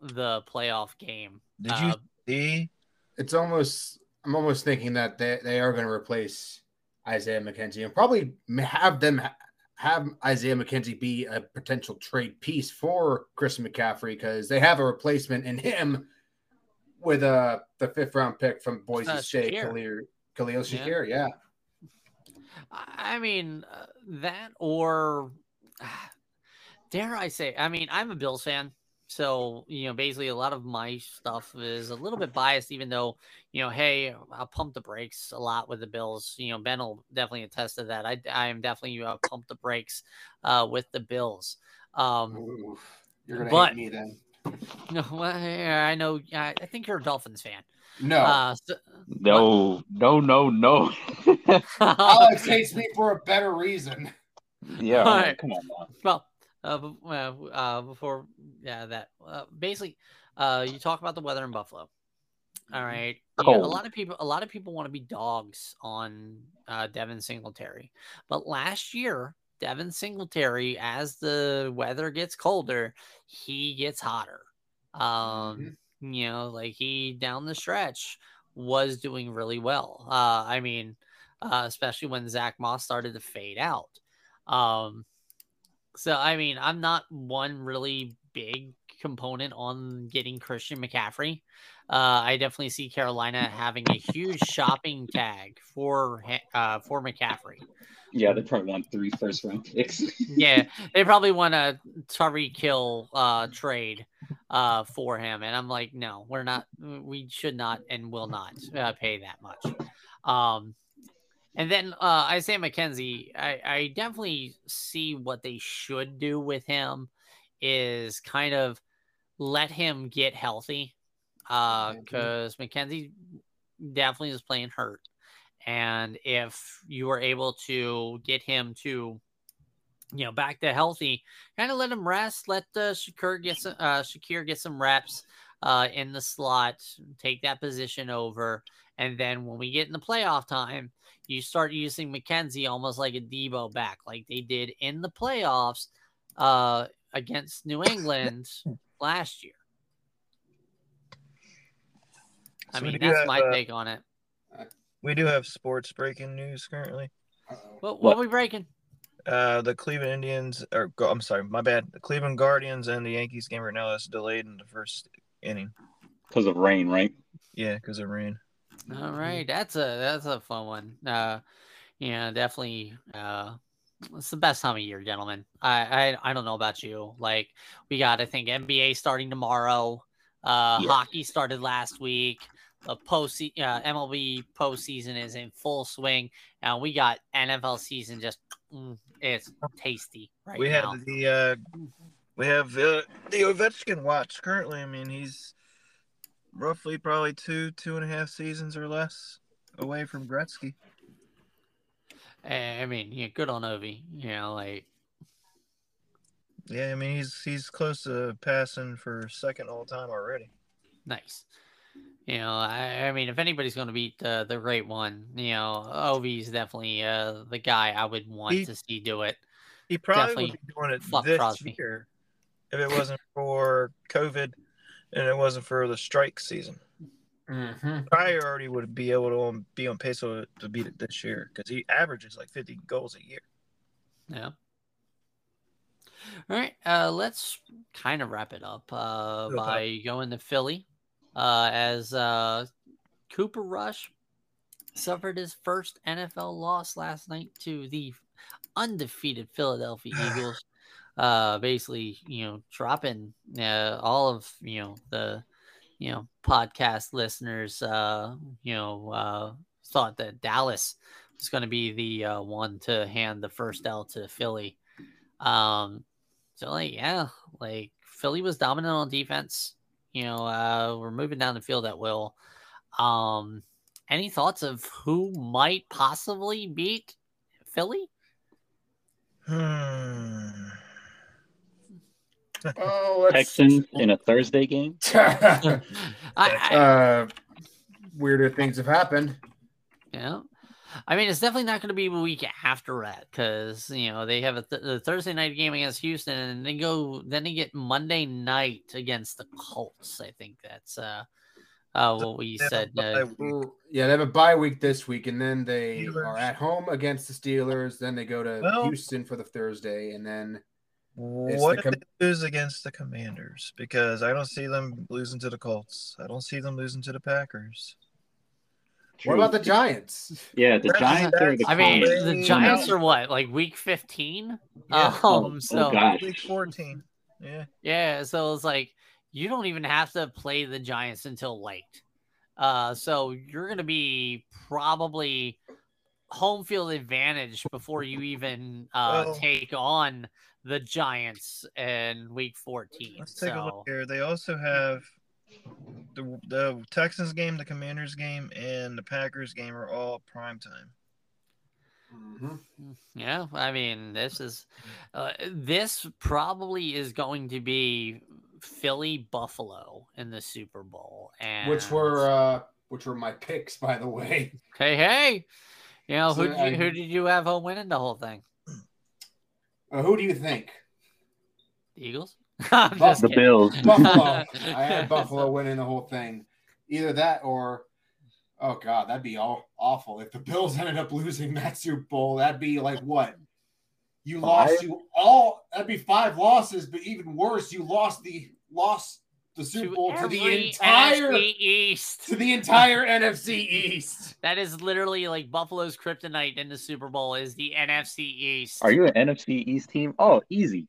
the playoff game. Did you Uh, see? It's almost. I'm almost thinking that they, they are going to replace Isaiah McKenzie and probably have them ha- have Isaiah McKenzie be a potential trade piece for Chris McCaffrey because they have a replacement in him with uh the fifth round pick from Boise Uh, State, Khalil, Khalil Yeah. Shakir. Yeah. I mean, uh, that or dare I say, I mean, I'm a Bills fan. So, you know, basically a lot of my stuff is a little bit biased, even though, you know, hey, I'll pump the brakes a lot with the Bills. You know, Ben will definitely attest to that. I, I am definitely uh, pump the brakes uh, with the Bills. Um, Oof. You're gonna But- hate me then. no, well, yeah, I know. I, I think you're a Dolphins fan. No, Uh, so, No, no, no, no. Alex hates me for a better reason. yeah, Alright. come on now. Well, uh, uh, uh, before yeah, that uh, basically, uh, you talk about the weather in Buffalo. All right, You know, a lot of people, a lot of people want to be dogs on uh, Devin Singletary, but last year, Devin Singletary, as the weather gets colder, he gets hotter. Um, you know, like he down the stretch was doing really well. Uh, I mean, uh, especially when Zach Moss started to fade out. Um, so I mean, I'm not one really big component on getting Christian McCaffrey. Uh, I definitely see Carolina having a huge shopping tag for uh, for McCaffrey. Yeah, they probably want three first round picks. Yeah, they probably want a Tyreek Hill uh, trade uh, for him, and I'm like, no, we're not. We should not and will not uh, pay that much. Um, and then uh, Isaiah McKenzie, I, I definitely see what they should do with him is kind of let him get healthy Mhm. because McKenzie definitely is playing hurt. And if you are able to get him to, you know, back to healthy, kind of let him rest, let uh, Shakir get some, uh, Shakir get some reps uh, in the slot, take that position over, and then when we get in the playoff time, you start using McKenzie almost like a Deebo back, like they did in the playoffs uh, against New England last year. I So we mean, that's have, my uh, take on it. We do have sports breaking news currently. What, what What? are we breaking? Uh, the Cleveland Indians, or go- I'm sorry, my bad. The Cleveland Guardians and the Yankees game right now is delayed in the first inning. Because of rain, right? Yeah, because of rain. All right, that's a that's a fun one. Uh, yeah, definitely. Uh, it's the best time of year, gentlemen. I I, I don't know about you. Like we got, I think NBA starting tomorrow. Uh, Yeah. hockey started last week. The post uh, MLB postseason is in full swing, and we got NFL season just mm, it's tasty right we now. have the uh, we have uh, the Ovechkin watch currently. I mean, he's roughly probably two two and a half seasons or less away from Gretzky. I mean, yeah, good on Ovi. You know, like Yeah, I mean he's he's close to passing for second all time already. Nice. You know, I, I mean, if anybody's going to beat the the great one, you know, Ovi's definitely uh, the guy I would want He- to see do it. He probably Definitely would be doing it this Crosby. year if it wasn't for COVID and it wasn't for the strike season. Mhm. Probably already would be able to um, be on pace to to beat it this year because he averages like 50 goals a year. Yeah. All right. Uh, let's kind of wrap it up uh, Okay. by going to Philly uh, as uh, Cooper Rush suffered his first NFL loss last night to the undefeated Philadelphia Eagles. Uh, basically, you know, dropping uh, all of you know the you know podcast listeners. Uh, you know, uh, thought that Dallas was going to be the uh, one to hand the first L to Philly. Um, so like, yeah, like Philly was dominant on defense. You know, uh, we're moving down the field at will. Um, any thoughts of who might possibly beat Philly? Hmm. Oh, let's- Texans in a Thursday game. I, I, uh, weirder things have happened. Yeah. I mean, it's definitely not going to be a week after that because you know they have a th- the Thursday night game against Houston, and they go then they get Monday night against the Colts. I think that's uh, uh what we Yeah, said. bye Uh. Yeah, they have a bye week this week, and then they Steelers. are at home against the Steelers. Then they go to Well- Houston for the Thursday, and then It's What the if com- they lose against the Commanders? Because I don't see them losing to the Colts. I don't see them losing to the Packers. What about the Giants? Yeah, the Giants are the I mean, the Giants are what like week fifteen. Yeah. Oh, Um, oh so gosh. Week 14. Yeah. Yeah, so it's like you don't even have to play the Giants until late. Uh, so you're going to be probably home field advantage before you even uh, Well- take on the Giants in week 14. Let's take a look here. They also have the the Texans game, the Commanders game, and the Packers game are all prime time. Mhm. yeah, I mean, this is uh, this probably is going to be Philly Buffalo in the Super Bowl, and Which were uh, which were my picks, by the way. hey hey, you know So who did you, I- who did you have home winning the whole thing? Uh, who do you think? The Eagles? I'm Buff- The. Bills. Buffalo. I had Buffalo winning the whole thing. Either that or, oh god, that'd be all awful if the Bills ended up losing that Super Bowl. That'd be like what? You lost Five? you all. That'd be five losses, but even worse, you lost the lost the Super Bowl to the entire NFC East. to the entire NFC East. That is literally like Buffalo's kryptonite in the Super Bowl is the NFC East. Are you an NFC East team? Oh, easy.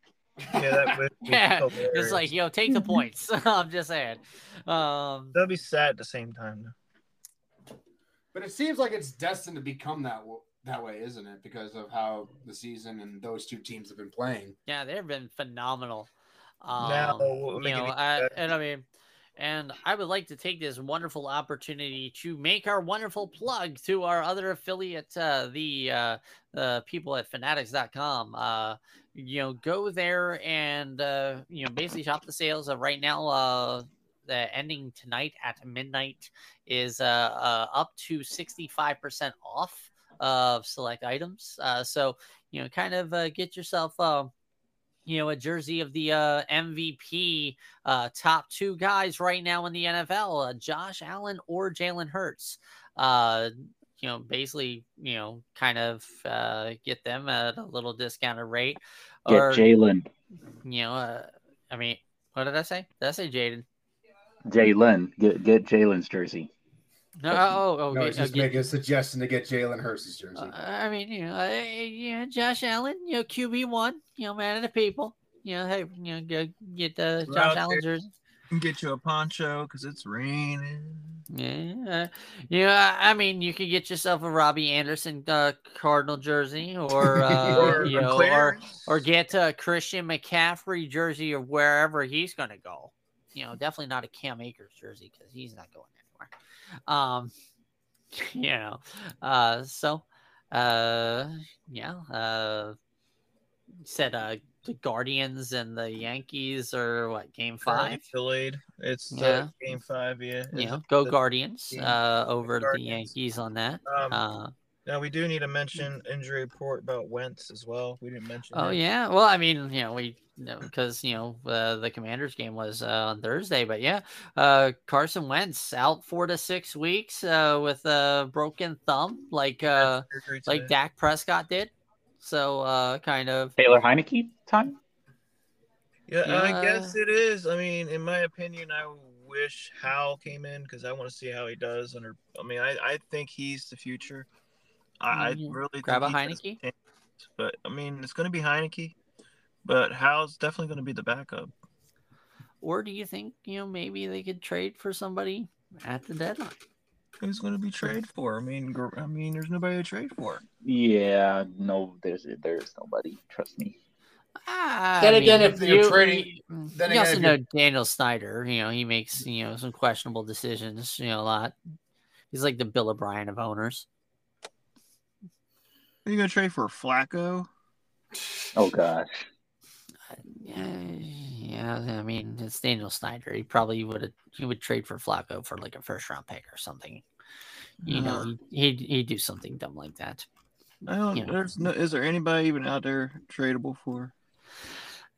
Yeah, that would be Yeah, it's like yo, take the points. I'm just saying. Um, that'd be sad at the same time. though. But it seems like it's destined to become that w- that way, isn't it? Because of how the season and those two teams have been playing. yeah, they've been phenomenal. Um, Now, we'll you know, I, and I mean, and I would like to take this wonderful opportunity to make our wonderful plug to our other affiliate, uh, the uh, people at Fanatics.com. Uh, you know, go there and uh, you know basically shop the sales. Uh, right now, uh, the ending tonight at midnight is uh, uh, up to sixty five percent off of select items. Uh, so you know, kind of uh, get yourself. Uh, you know, a jersey of the uh, MVP uh, top two guys right now in the NFL, uh, Josh Allen or Jalen Hurts. Uh, you know, basically, you know, kind of uh, get them at a little discounted rate. Get Jalen. you know, uh, I mean, what did I say? Did I say Jaden? Jalen. Get get Jalen's jersey. No, oh, oh, No, okay, just okay. making a suggestion to get Jalen Hurts' jersey. Uh, I mean, you know, uh, yeah, Josh Allen, you know, QB one, you know, man of the people. You know, hey, you know, go get the We're Josh Allen there. jersey. Can get you a poncho because it's raining. Yeah, yeah. I mean, you could get yourself a Robbie Anderson uh, Cardinal jersey, or uh, Or you know, or or get a Christian McCaffrey jersey or wherever he's going to go. You know, definitely not a Cam Akers jersey because he's not going anywhere. Um, you know, uh, so uh, yeah, uh, said uh, the Guardians and the Yankees are what game five. delayed. It's uh, Yeah. game five. Yeah. Know, go the- Guardians uh, over the Yankees on that. Um, Uh, now we do need to mention injury report about Wentz as well. We didn't mention. oh that. yeah, well, I mean, you know, we because you know uh, the Commanders game was uh, on Thursday, but yeah, uh, Carson Wentz out four to six weeks uh, with a broken thumb, like uh, like today. Dak Prescott did. So uh, kind of Taylor Heinicke time. Yeah, I guess it is. I mean, in my opinion, I wish Howell came in because I want to see how he does under. I mean, I, I think he's the future. I, I Mm, really grab a think he has Heinicke? chance, but I mean, it's going to be Heinicke, but Howell's definitely going to be the backup. Or do you think you know maybe they could trade for somebody at the deadline? Who's going to be traded for? I mean, I mean, there's nobody to trade for. Yeah, no, there's there's nobody. Trust me. Ah, Then I again, mean, if you're trading- then you again, also if know you're- Daniel Snyder. You know he makes you know some questionable decisions. You know a lot. He's like the Bill O'Brien of owners. Are you going to trade for Flacco? Oh gosh. Yeah, yeah. I mean, it's Daniel Snyder. He probably would have. He would trade for Flacco for like a first round pick or something. you know, he'd he'd do something dumb like that. I don't. Yeah. There's no. Is there anybody even out there tradable for?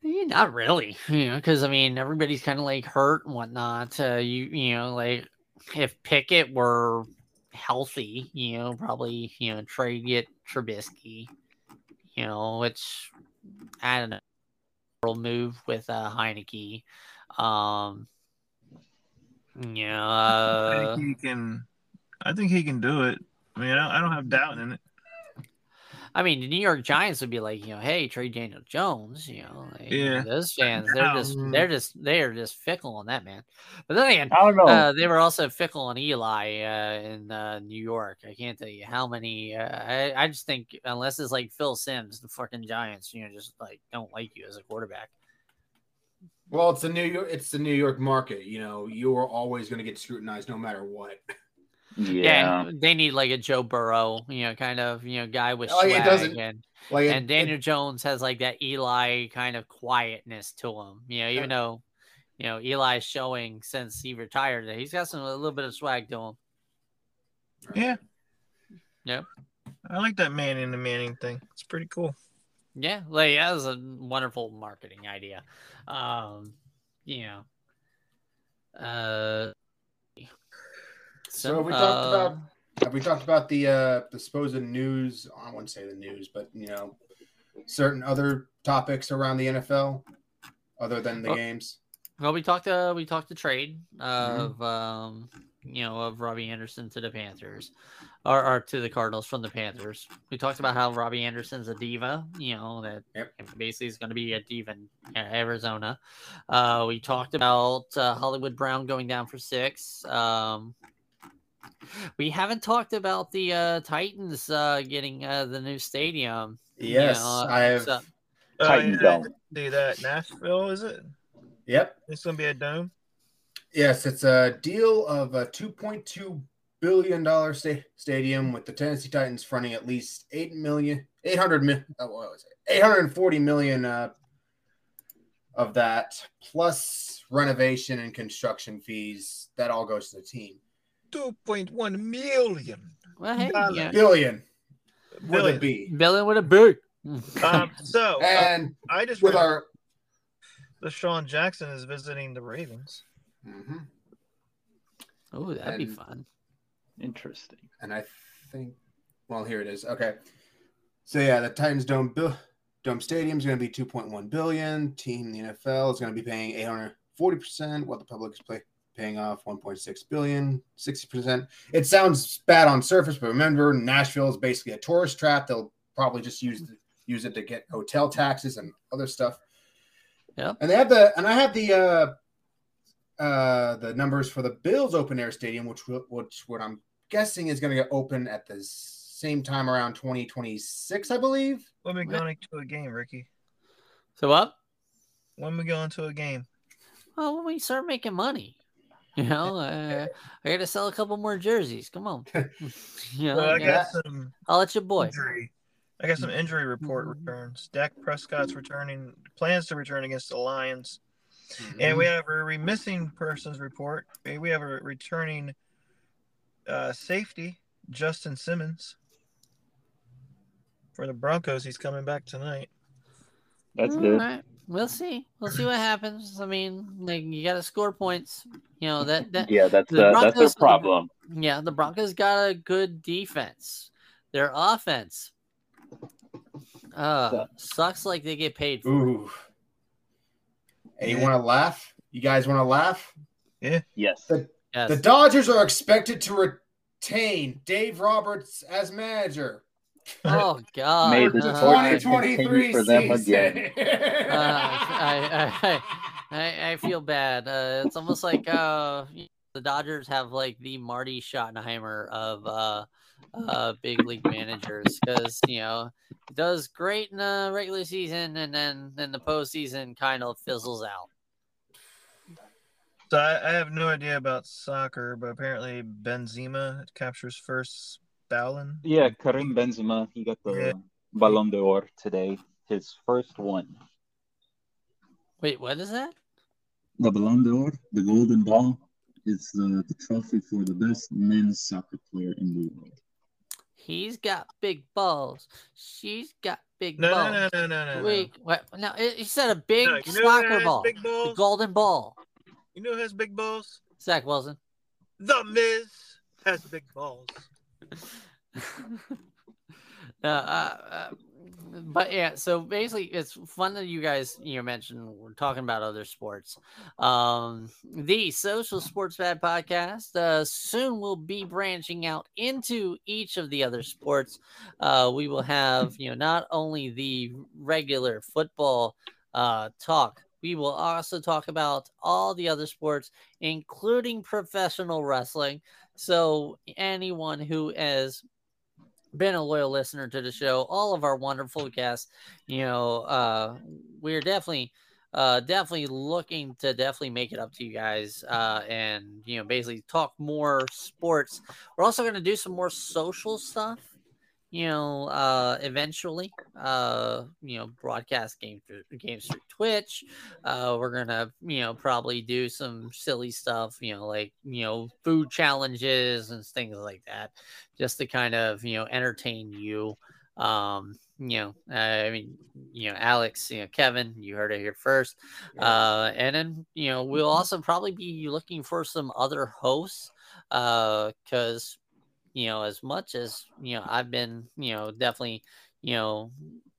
Eh, Not really, you know, because I mean everybody's kind of like hurt and whatnot. Uh, you you know, like if Pickett were healthy, you know, probably you know trade get Trubisky, you know, which I don't know, move with uh, Heinicke. Um, you know, I uh, think he can. I think he can do it. I mean, I don't, I don't have doubt in it. I mean, the New York Giants would be like, you know, hey, trade Daniel Jones. You know, like, Yeah. those fans, they're just, they're just, they're just fickle on that man. But then again, I don't know. uh, they were also fickle on Eli uh, in uh, New York. I can't tell you how many. Uh, I, I just think unless it's like Phil Simms, the fucking Giants, you know, just like don't like you as a quarterback. Well, it's the New York. It's the New York market. You know, you are always going to get scrutinized no matter what. Yeah. and they need like a Joe Burrow, you know, kind of you know guy with Like, it swag, doesn't- and Like it- and Daniel Jones has like that Eli kind of quietness to him. You know, even though you know Eli's showing since he retired that he's got some a little bit of swag to him. Yeah. Yep. I like that Manning the Manning thing. It's pretty cool. Yeah, like that was a wonderful marketing idea. Um, you know, uh, So we uh, talked about have we talked about the uh the supposed news? I wouldn't say the news, but you know, certain other topics around the NFL other than the Well- games. Well, we talked. Uh, we talked the trade Mm-hmm. of, um, you know, of Robbie Anderson to the Panthers, or, or to the Cardinals from the Panthers. We talked about how Robbie Anderson's a diva. You know that Yep. basically is going to be a diva in Arizona. Uh, we talked about uh, Hollywood Brown going down for six. Um, we haven't talked about the uh, Titans uh, getting uh, the new stadium. you Yes, know, I have. so- Titan yeah, Dome. See that Nashville? Is it? Yep. It's gonna be a dome. Yes, it's a deal of a two point two billion dollar sta- stadium with the Tennessee Titans fronting at least eight million, eight hundred million, oh, what was it? Eight hundred and forty million uh, of that, plus renovation and construction fees. That all goes to the team. Two point one million. well, hey, Dollar. yeah. Billion with a Billion. With a big. Um, so uh, And I just with read our that Sean Jackson is visiting the Ravens. Mhm. Oh, that'd be fun. Interesting. and I think, well, here it is. Okay, so yeah, the Titans Dome Bill Dome Stadium is going to be 2.1 billion. Team the NFL is going to be paying 840 percent, while the public is play, paying off 1.6 billion, 60 percent. It sounds bad on surface, but remember, Nashville is basically a tourist trap. They'll probably just use use it to get hotel taxes and other stuff. Yeah. And they have the and I have the uh uh the numbers for the Bills open air stadium, which which what I'm guessing is going to get open at the same time around 2026, I believe. When we Yeah. going to a game, Ricky? So what? When we going to a game? Well, when we start making money, you know, uh, I got to sell a couple more jerseys. Come on, you know, Well, I yeah, got some I'll let you boy. injury. I got some injury report returns. Dak Prescott's returning, plans to return against the Lions, and we have a re- missing persons report. Eh, We have a returning uh, safety, Justin Simmons, for the Broncos. He's coming back tonight. That's All good. right. We'll see. We'll see what happens. I mean, like you got to score points. You know that that Yeah, that's The uh, that's their problem. yeah. The Broncos got a good defense. Their offense, uh, sucks like they get paid for. Ooh. Hey, you want to laugh? You guys want to laugh? Yes. The- Yes. The Dodgers are expected to retain Dave Roberts as manager. Oh God. May the Uh, torture 2023 continue for them season. again. uh, I, I, I, I feel bad. Uh, it's almost like uh, the Dodgers have like the Marty Schottenheimer of uh, uh, big league managers because you know he does great in the regular season and then in the postseason kind of fizzles out. So I, I have no idea about soccer, but apparently Benzema captures first Ballon. Yeah, Karim Benzema, he got the Yeah. Ballon d'Or today, his first one. Wait, what is that? The Ballon d'Or, the Golden Ball, It's the, the trophy for the best men's soccer player in the world. He's got big balls. She's got big No, balls. no, no, no, no, no. Wait, what? No, it- you said a big No, you know who soccer has ball. Big The golden ball. You know who has big balls? Zach Wilson. The Miz has big balls. uh, uh, but yeah, so basically, it's fun that you guys you mentioned we're talking about other sports. Um, the Social Sports Pad podcast uh, soon will be branching out into each of the other sports. Uh, we will have you know not only the regular football uh, talk. We will also talk about all the other sports, including professional wrestling. So anyone who has been a loyal listener to the show, all of our wonderful guests, you know, uh, we're definitely, uh, definitely looking to definitely make it up to you guys, uh, and you know, basically talk more sports. We're also going to do some more social stuff, you know, uh, eventually, uh, you know, broadcast game through games through Twitch. Uh, we're gonna, you know, probably do some silly stuff, you know, like you know, food challenges and things like that just to kind of you know entertain you um you know uh, i mean you know alex you know kevin you heard it here first uh and then you know we'll also probably be looking for some other hosts uh because you know as much as you know i've been you know definitely you know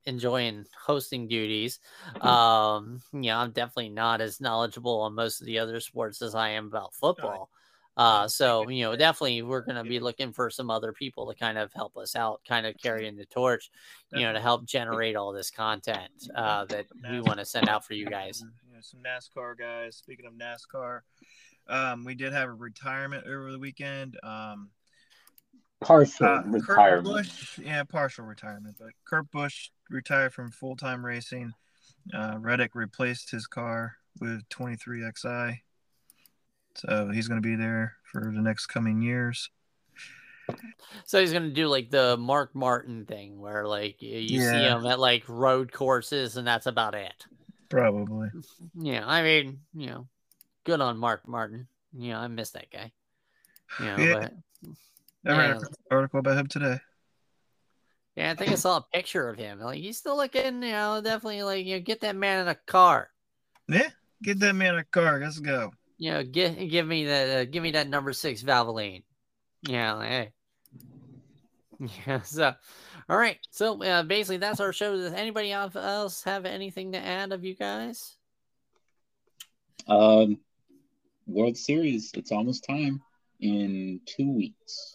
enjoying hosting duties um you know i'm definitely not as knowledgeable on most of the other sports as i am about football uh, so you know, definitely we're gonna be looking for some other people to kind of help us out, kind of carrying the torch, you know, to help generate all this content uh, that we want to send out for you guys. You know, some NASCAR guys. Speaking of NASCAR, um, we did have a retirement over the weekend. Um, Partial uh, Kurt retirement. Busch, yeah, partial retirement, but Kurt Busch retired from full time racing. Uh, Reddick replaced his car with 23XI. So he's going to be there for the next coming years. So he's gonna do like the Mark Martin thing, where like you, you see him at like road courses, and that's about it. Probably. Yeah, I mean, you know, good on Mark Martin. You know, I miss that guy. You know, Yeah. but I read an article about him today. Yeah, I think I saw a picture of him. Like he's still looking, you know, definitely like you know, get that man in a car. Yeah, get that man in a car. Let's go. You know, give give me that uh, give me that number six Valvoline. Yeah, like, hey. Yeah, so all right. So uh, basically that's our show. Does anybody else have anything to add of you guys? Um, World Series. It's almost time in two weeks.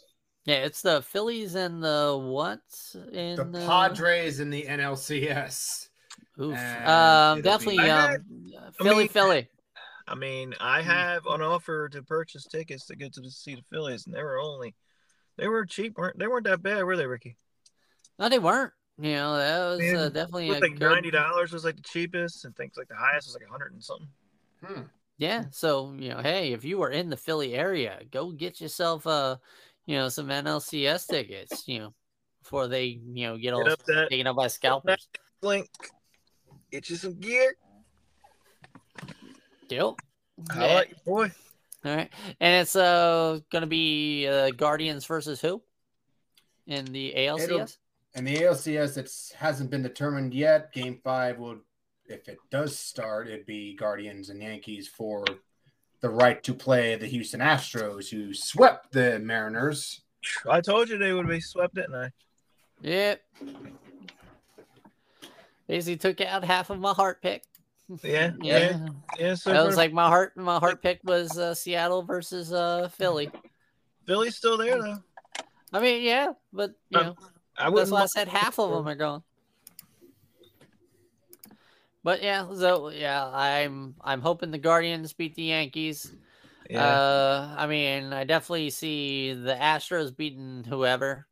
Yeah, it's the Phillies and the what in The uh, Padres and the NLCS. Oof. and Um, definitely be- I um, Philly, mean- Philly. I mean, I have an offer to purchase tickets to get to the see the Phillies, and they were only they were cheap, weren't they? weren't that bad, were they, Ricky? No, they weren't. You know, that was Yeah, uh, definitely was a like good- ninety dollars was like the cheapest, and things like the highest was like a hundred and something. Hmm. Yeah. So, you know, hey, if you are in the Philly area, go get yourself uh, you know, some NLCS tickets, you know, before they, you know, get all Get up that taken up by scalpers. link, get you some gear. Deal. I like your boy. All right. And it's uh gonna be uh Guardians versus who? In the ALCS? And the ALCS, it hasn't been determined yet. Game five will, if it does start, it'd be Guardians and Yankees for the right to play the Houston Astros, who swept the Mariners. I told you they would be swept, didn't I? Yep. Basically took out half of my heart pick. Yeah, Yeah. yeah, yeah. So That was like my heart my heart pick was uh, Seattle versus uh Philly. Philly's still there though. I mean, yeah, but you Um, know, I that's why I said half of them are gone. But yeah, so yeah, I'm I'm hoping the Guardians beat the Yankees. Yeah. Uh, I mean, I definitely see the Astros beating whoever.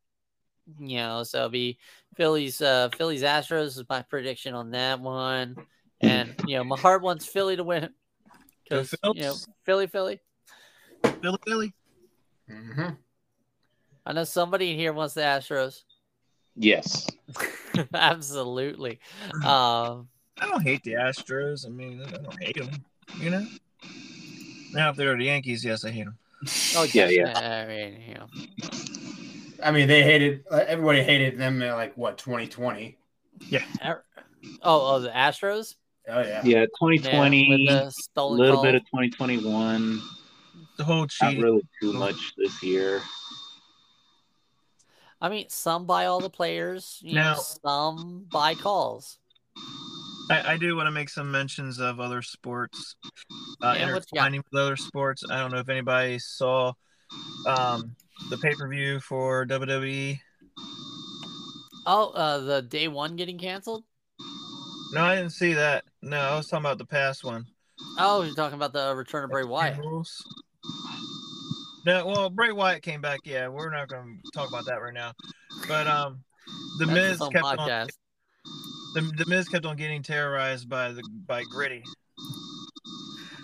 You know, so it'll be Phillies. Uh, Phillies Astros is my prediction on that one, and you know, my heart wants Philly to win because you know, Philly, Philly. Philly, Philly. Mm-hmm. I know somebody in here wants the Astros. Yes. Absolutely. Um, I don't hate the Astros. I mean, I don't hate them. You know, Now, if they're the Yankees, yes, I hate them. Oh Yeah, yeah. I mean, you know, I mean, they hated uh, everybody hated them in like what 2020. Yeah. oh, oh, the Astros. Oh yeah. Yeah, Yeah, 2020, a the stolen little call. bit of 2021. The whole Not really too much this year. I mean, some buy all the players. You Now- know, some buy calls. I, I do want to make some mentions of other sports, uh, Yeah, intertwining with other sports. I don't know if anybody saw um, the pay per view for. WWE. Oh, uh, the day one getting canceled. No, I didn't see that. No, I was talking about the past one. Oh, you're talking about the return of Bray Wyatt. Rules. No, well, Bray Wyatt came back. Yeah, we're not going to talk about that right now. But um, the That's Miz kept on podcast. The, the Miz kept on getting terrorized by the by Gritty.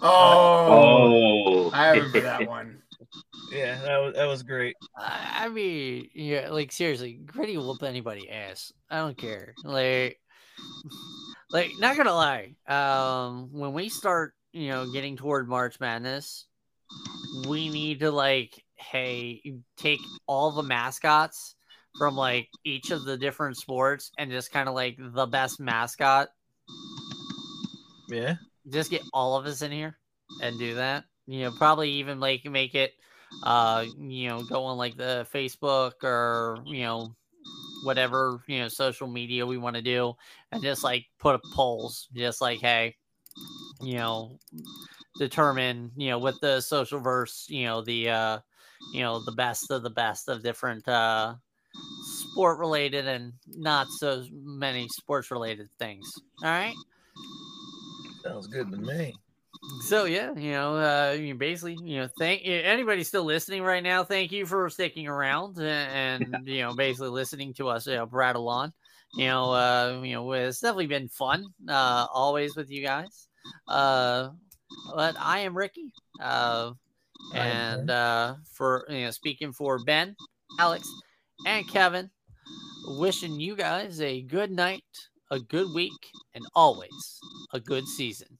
Oh, Oh, I remember that one. Yeah, that was that was great. I I mean, yeah, like seriously, Gritty will whoop anybody ass. I don't care. Like, like not gonna lie. Um, when we start, you know, getting toward March Madness, we need to like, hey, take all the mascots from like each of the different sports and just kind of like the best mascot. Yeah. Just get all of us in here and do that. You know, probably even like make it uh you know go on like the facebook or you know whatever you know social media we want to do and just like put up polls just like hey you know determine you know with the social verse you know the uh you know the best of the best of different uh sport related and not so many sports related things all right Sounds good to me. so yeah, you know, uh, you basically, you know, thank anybody still listening right now. Thank you for sticking around and, and you know, basically listening to us, you know, prattle on. You know, uh, you know, it's definitely been fun, uh, always with you guys. Uh, but I am Ricky, uh, and uh, for you know, speaking for Ben, Alex, and Kevin, wishing you guys a good night, a good week, and always a good season.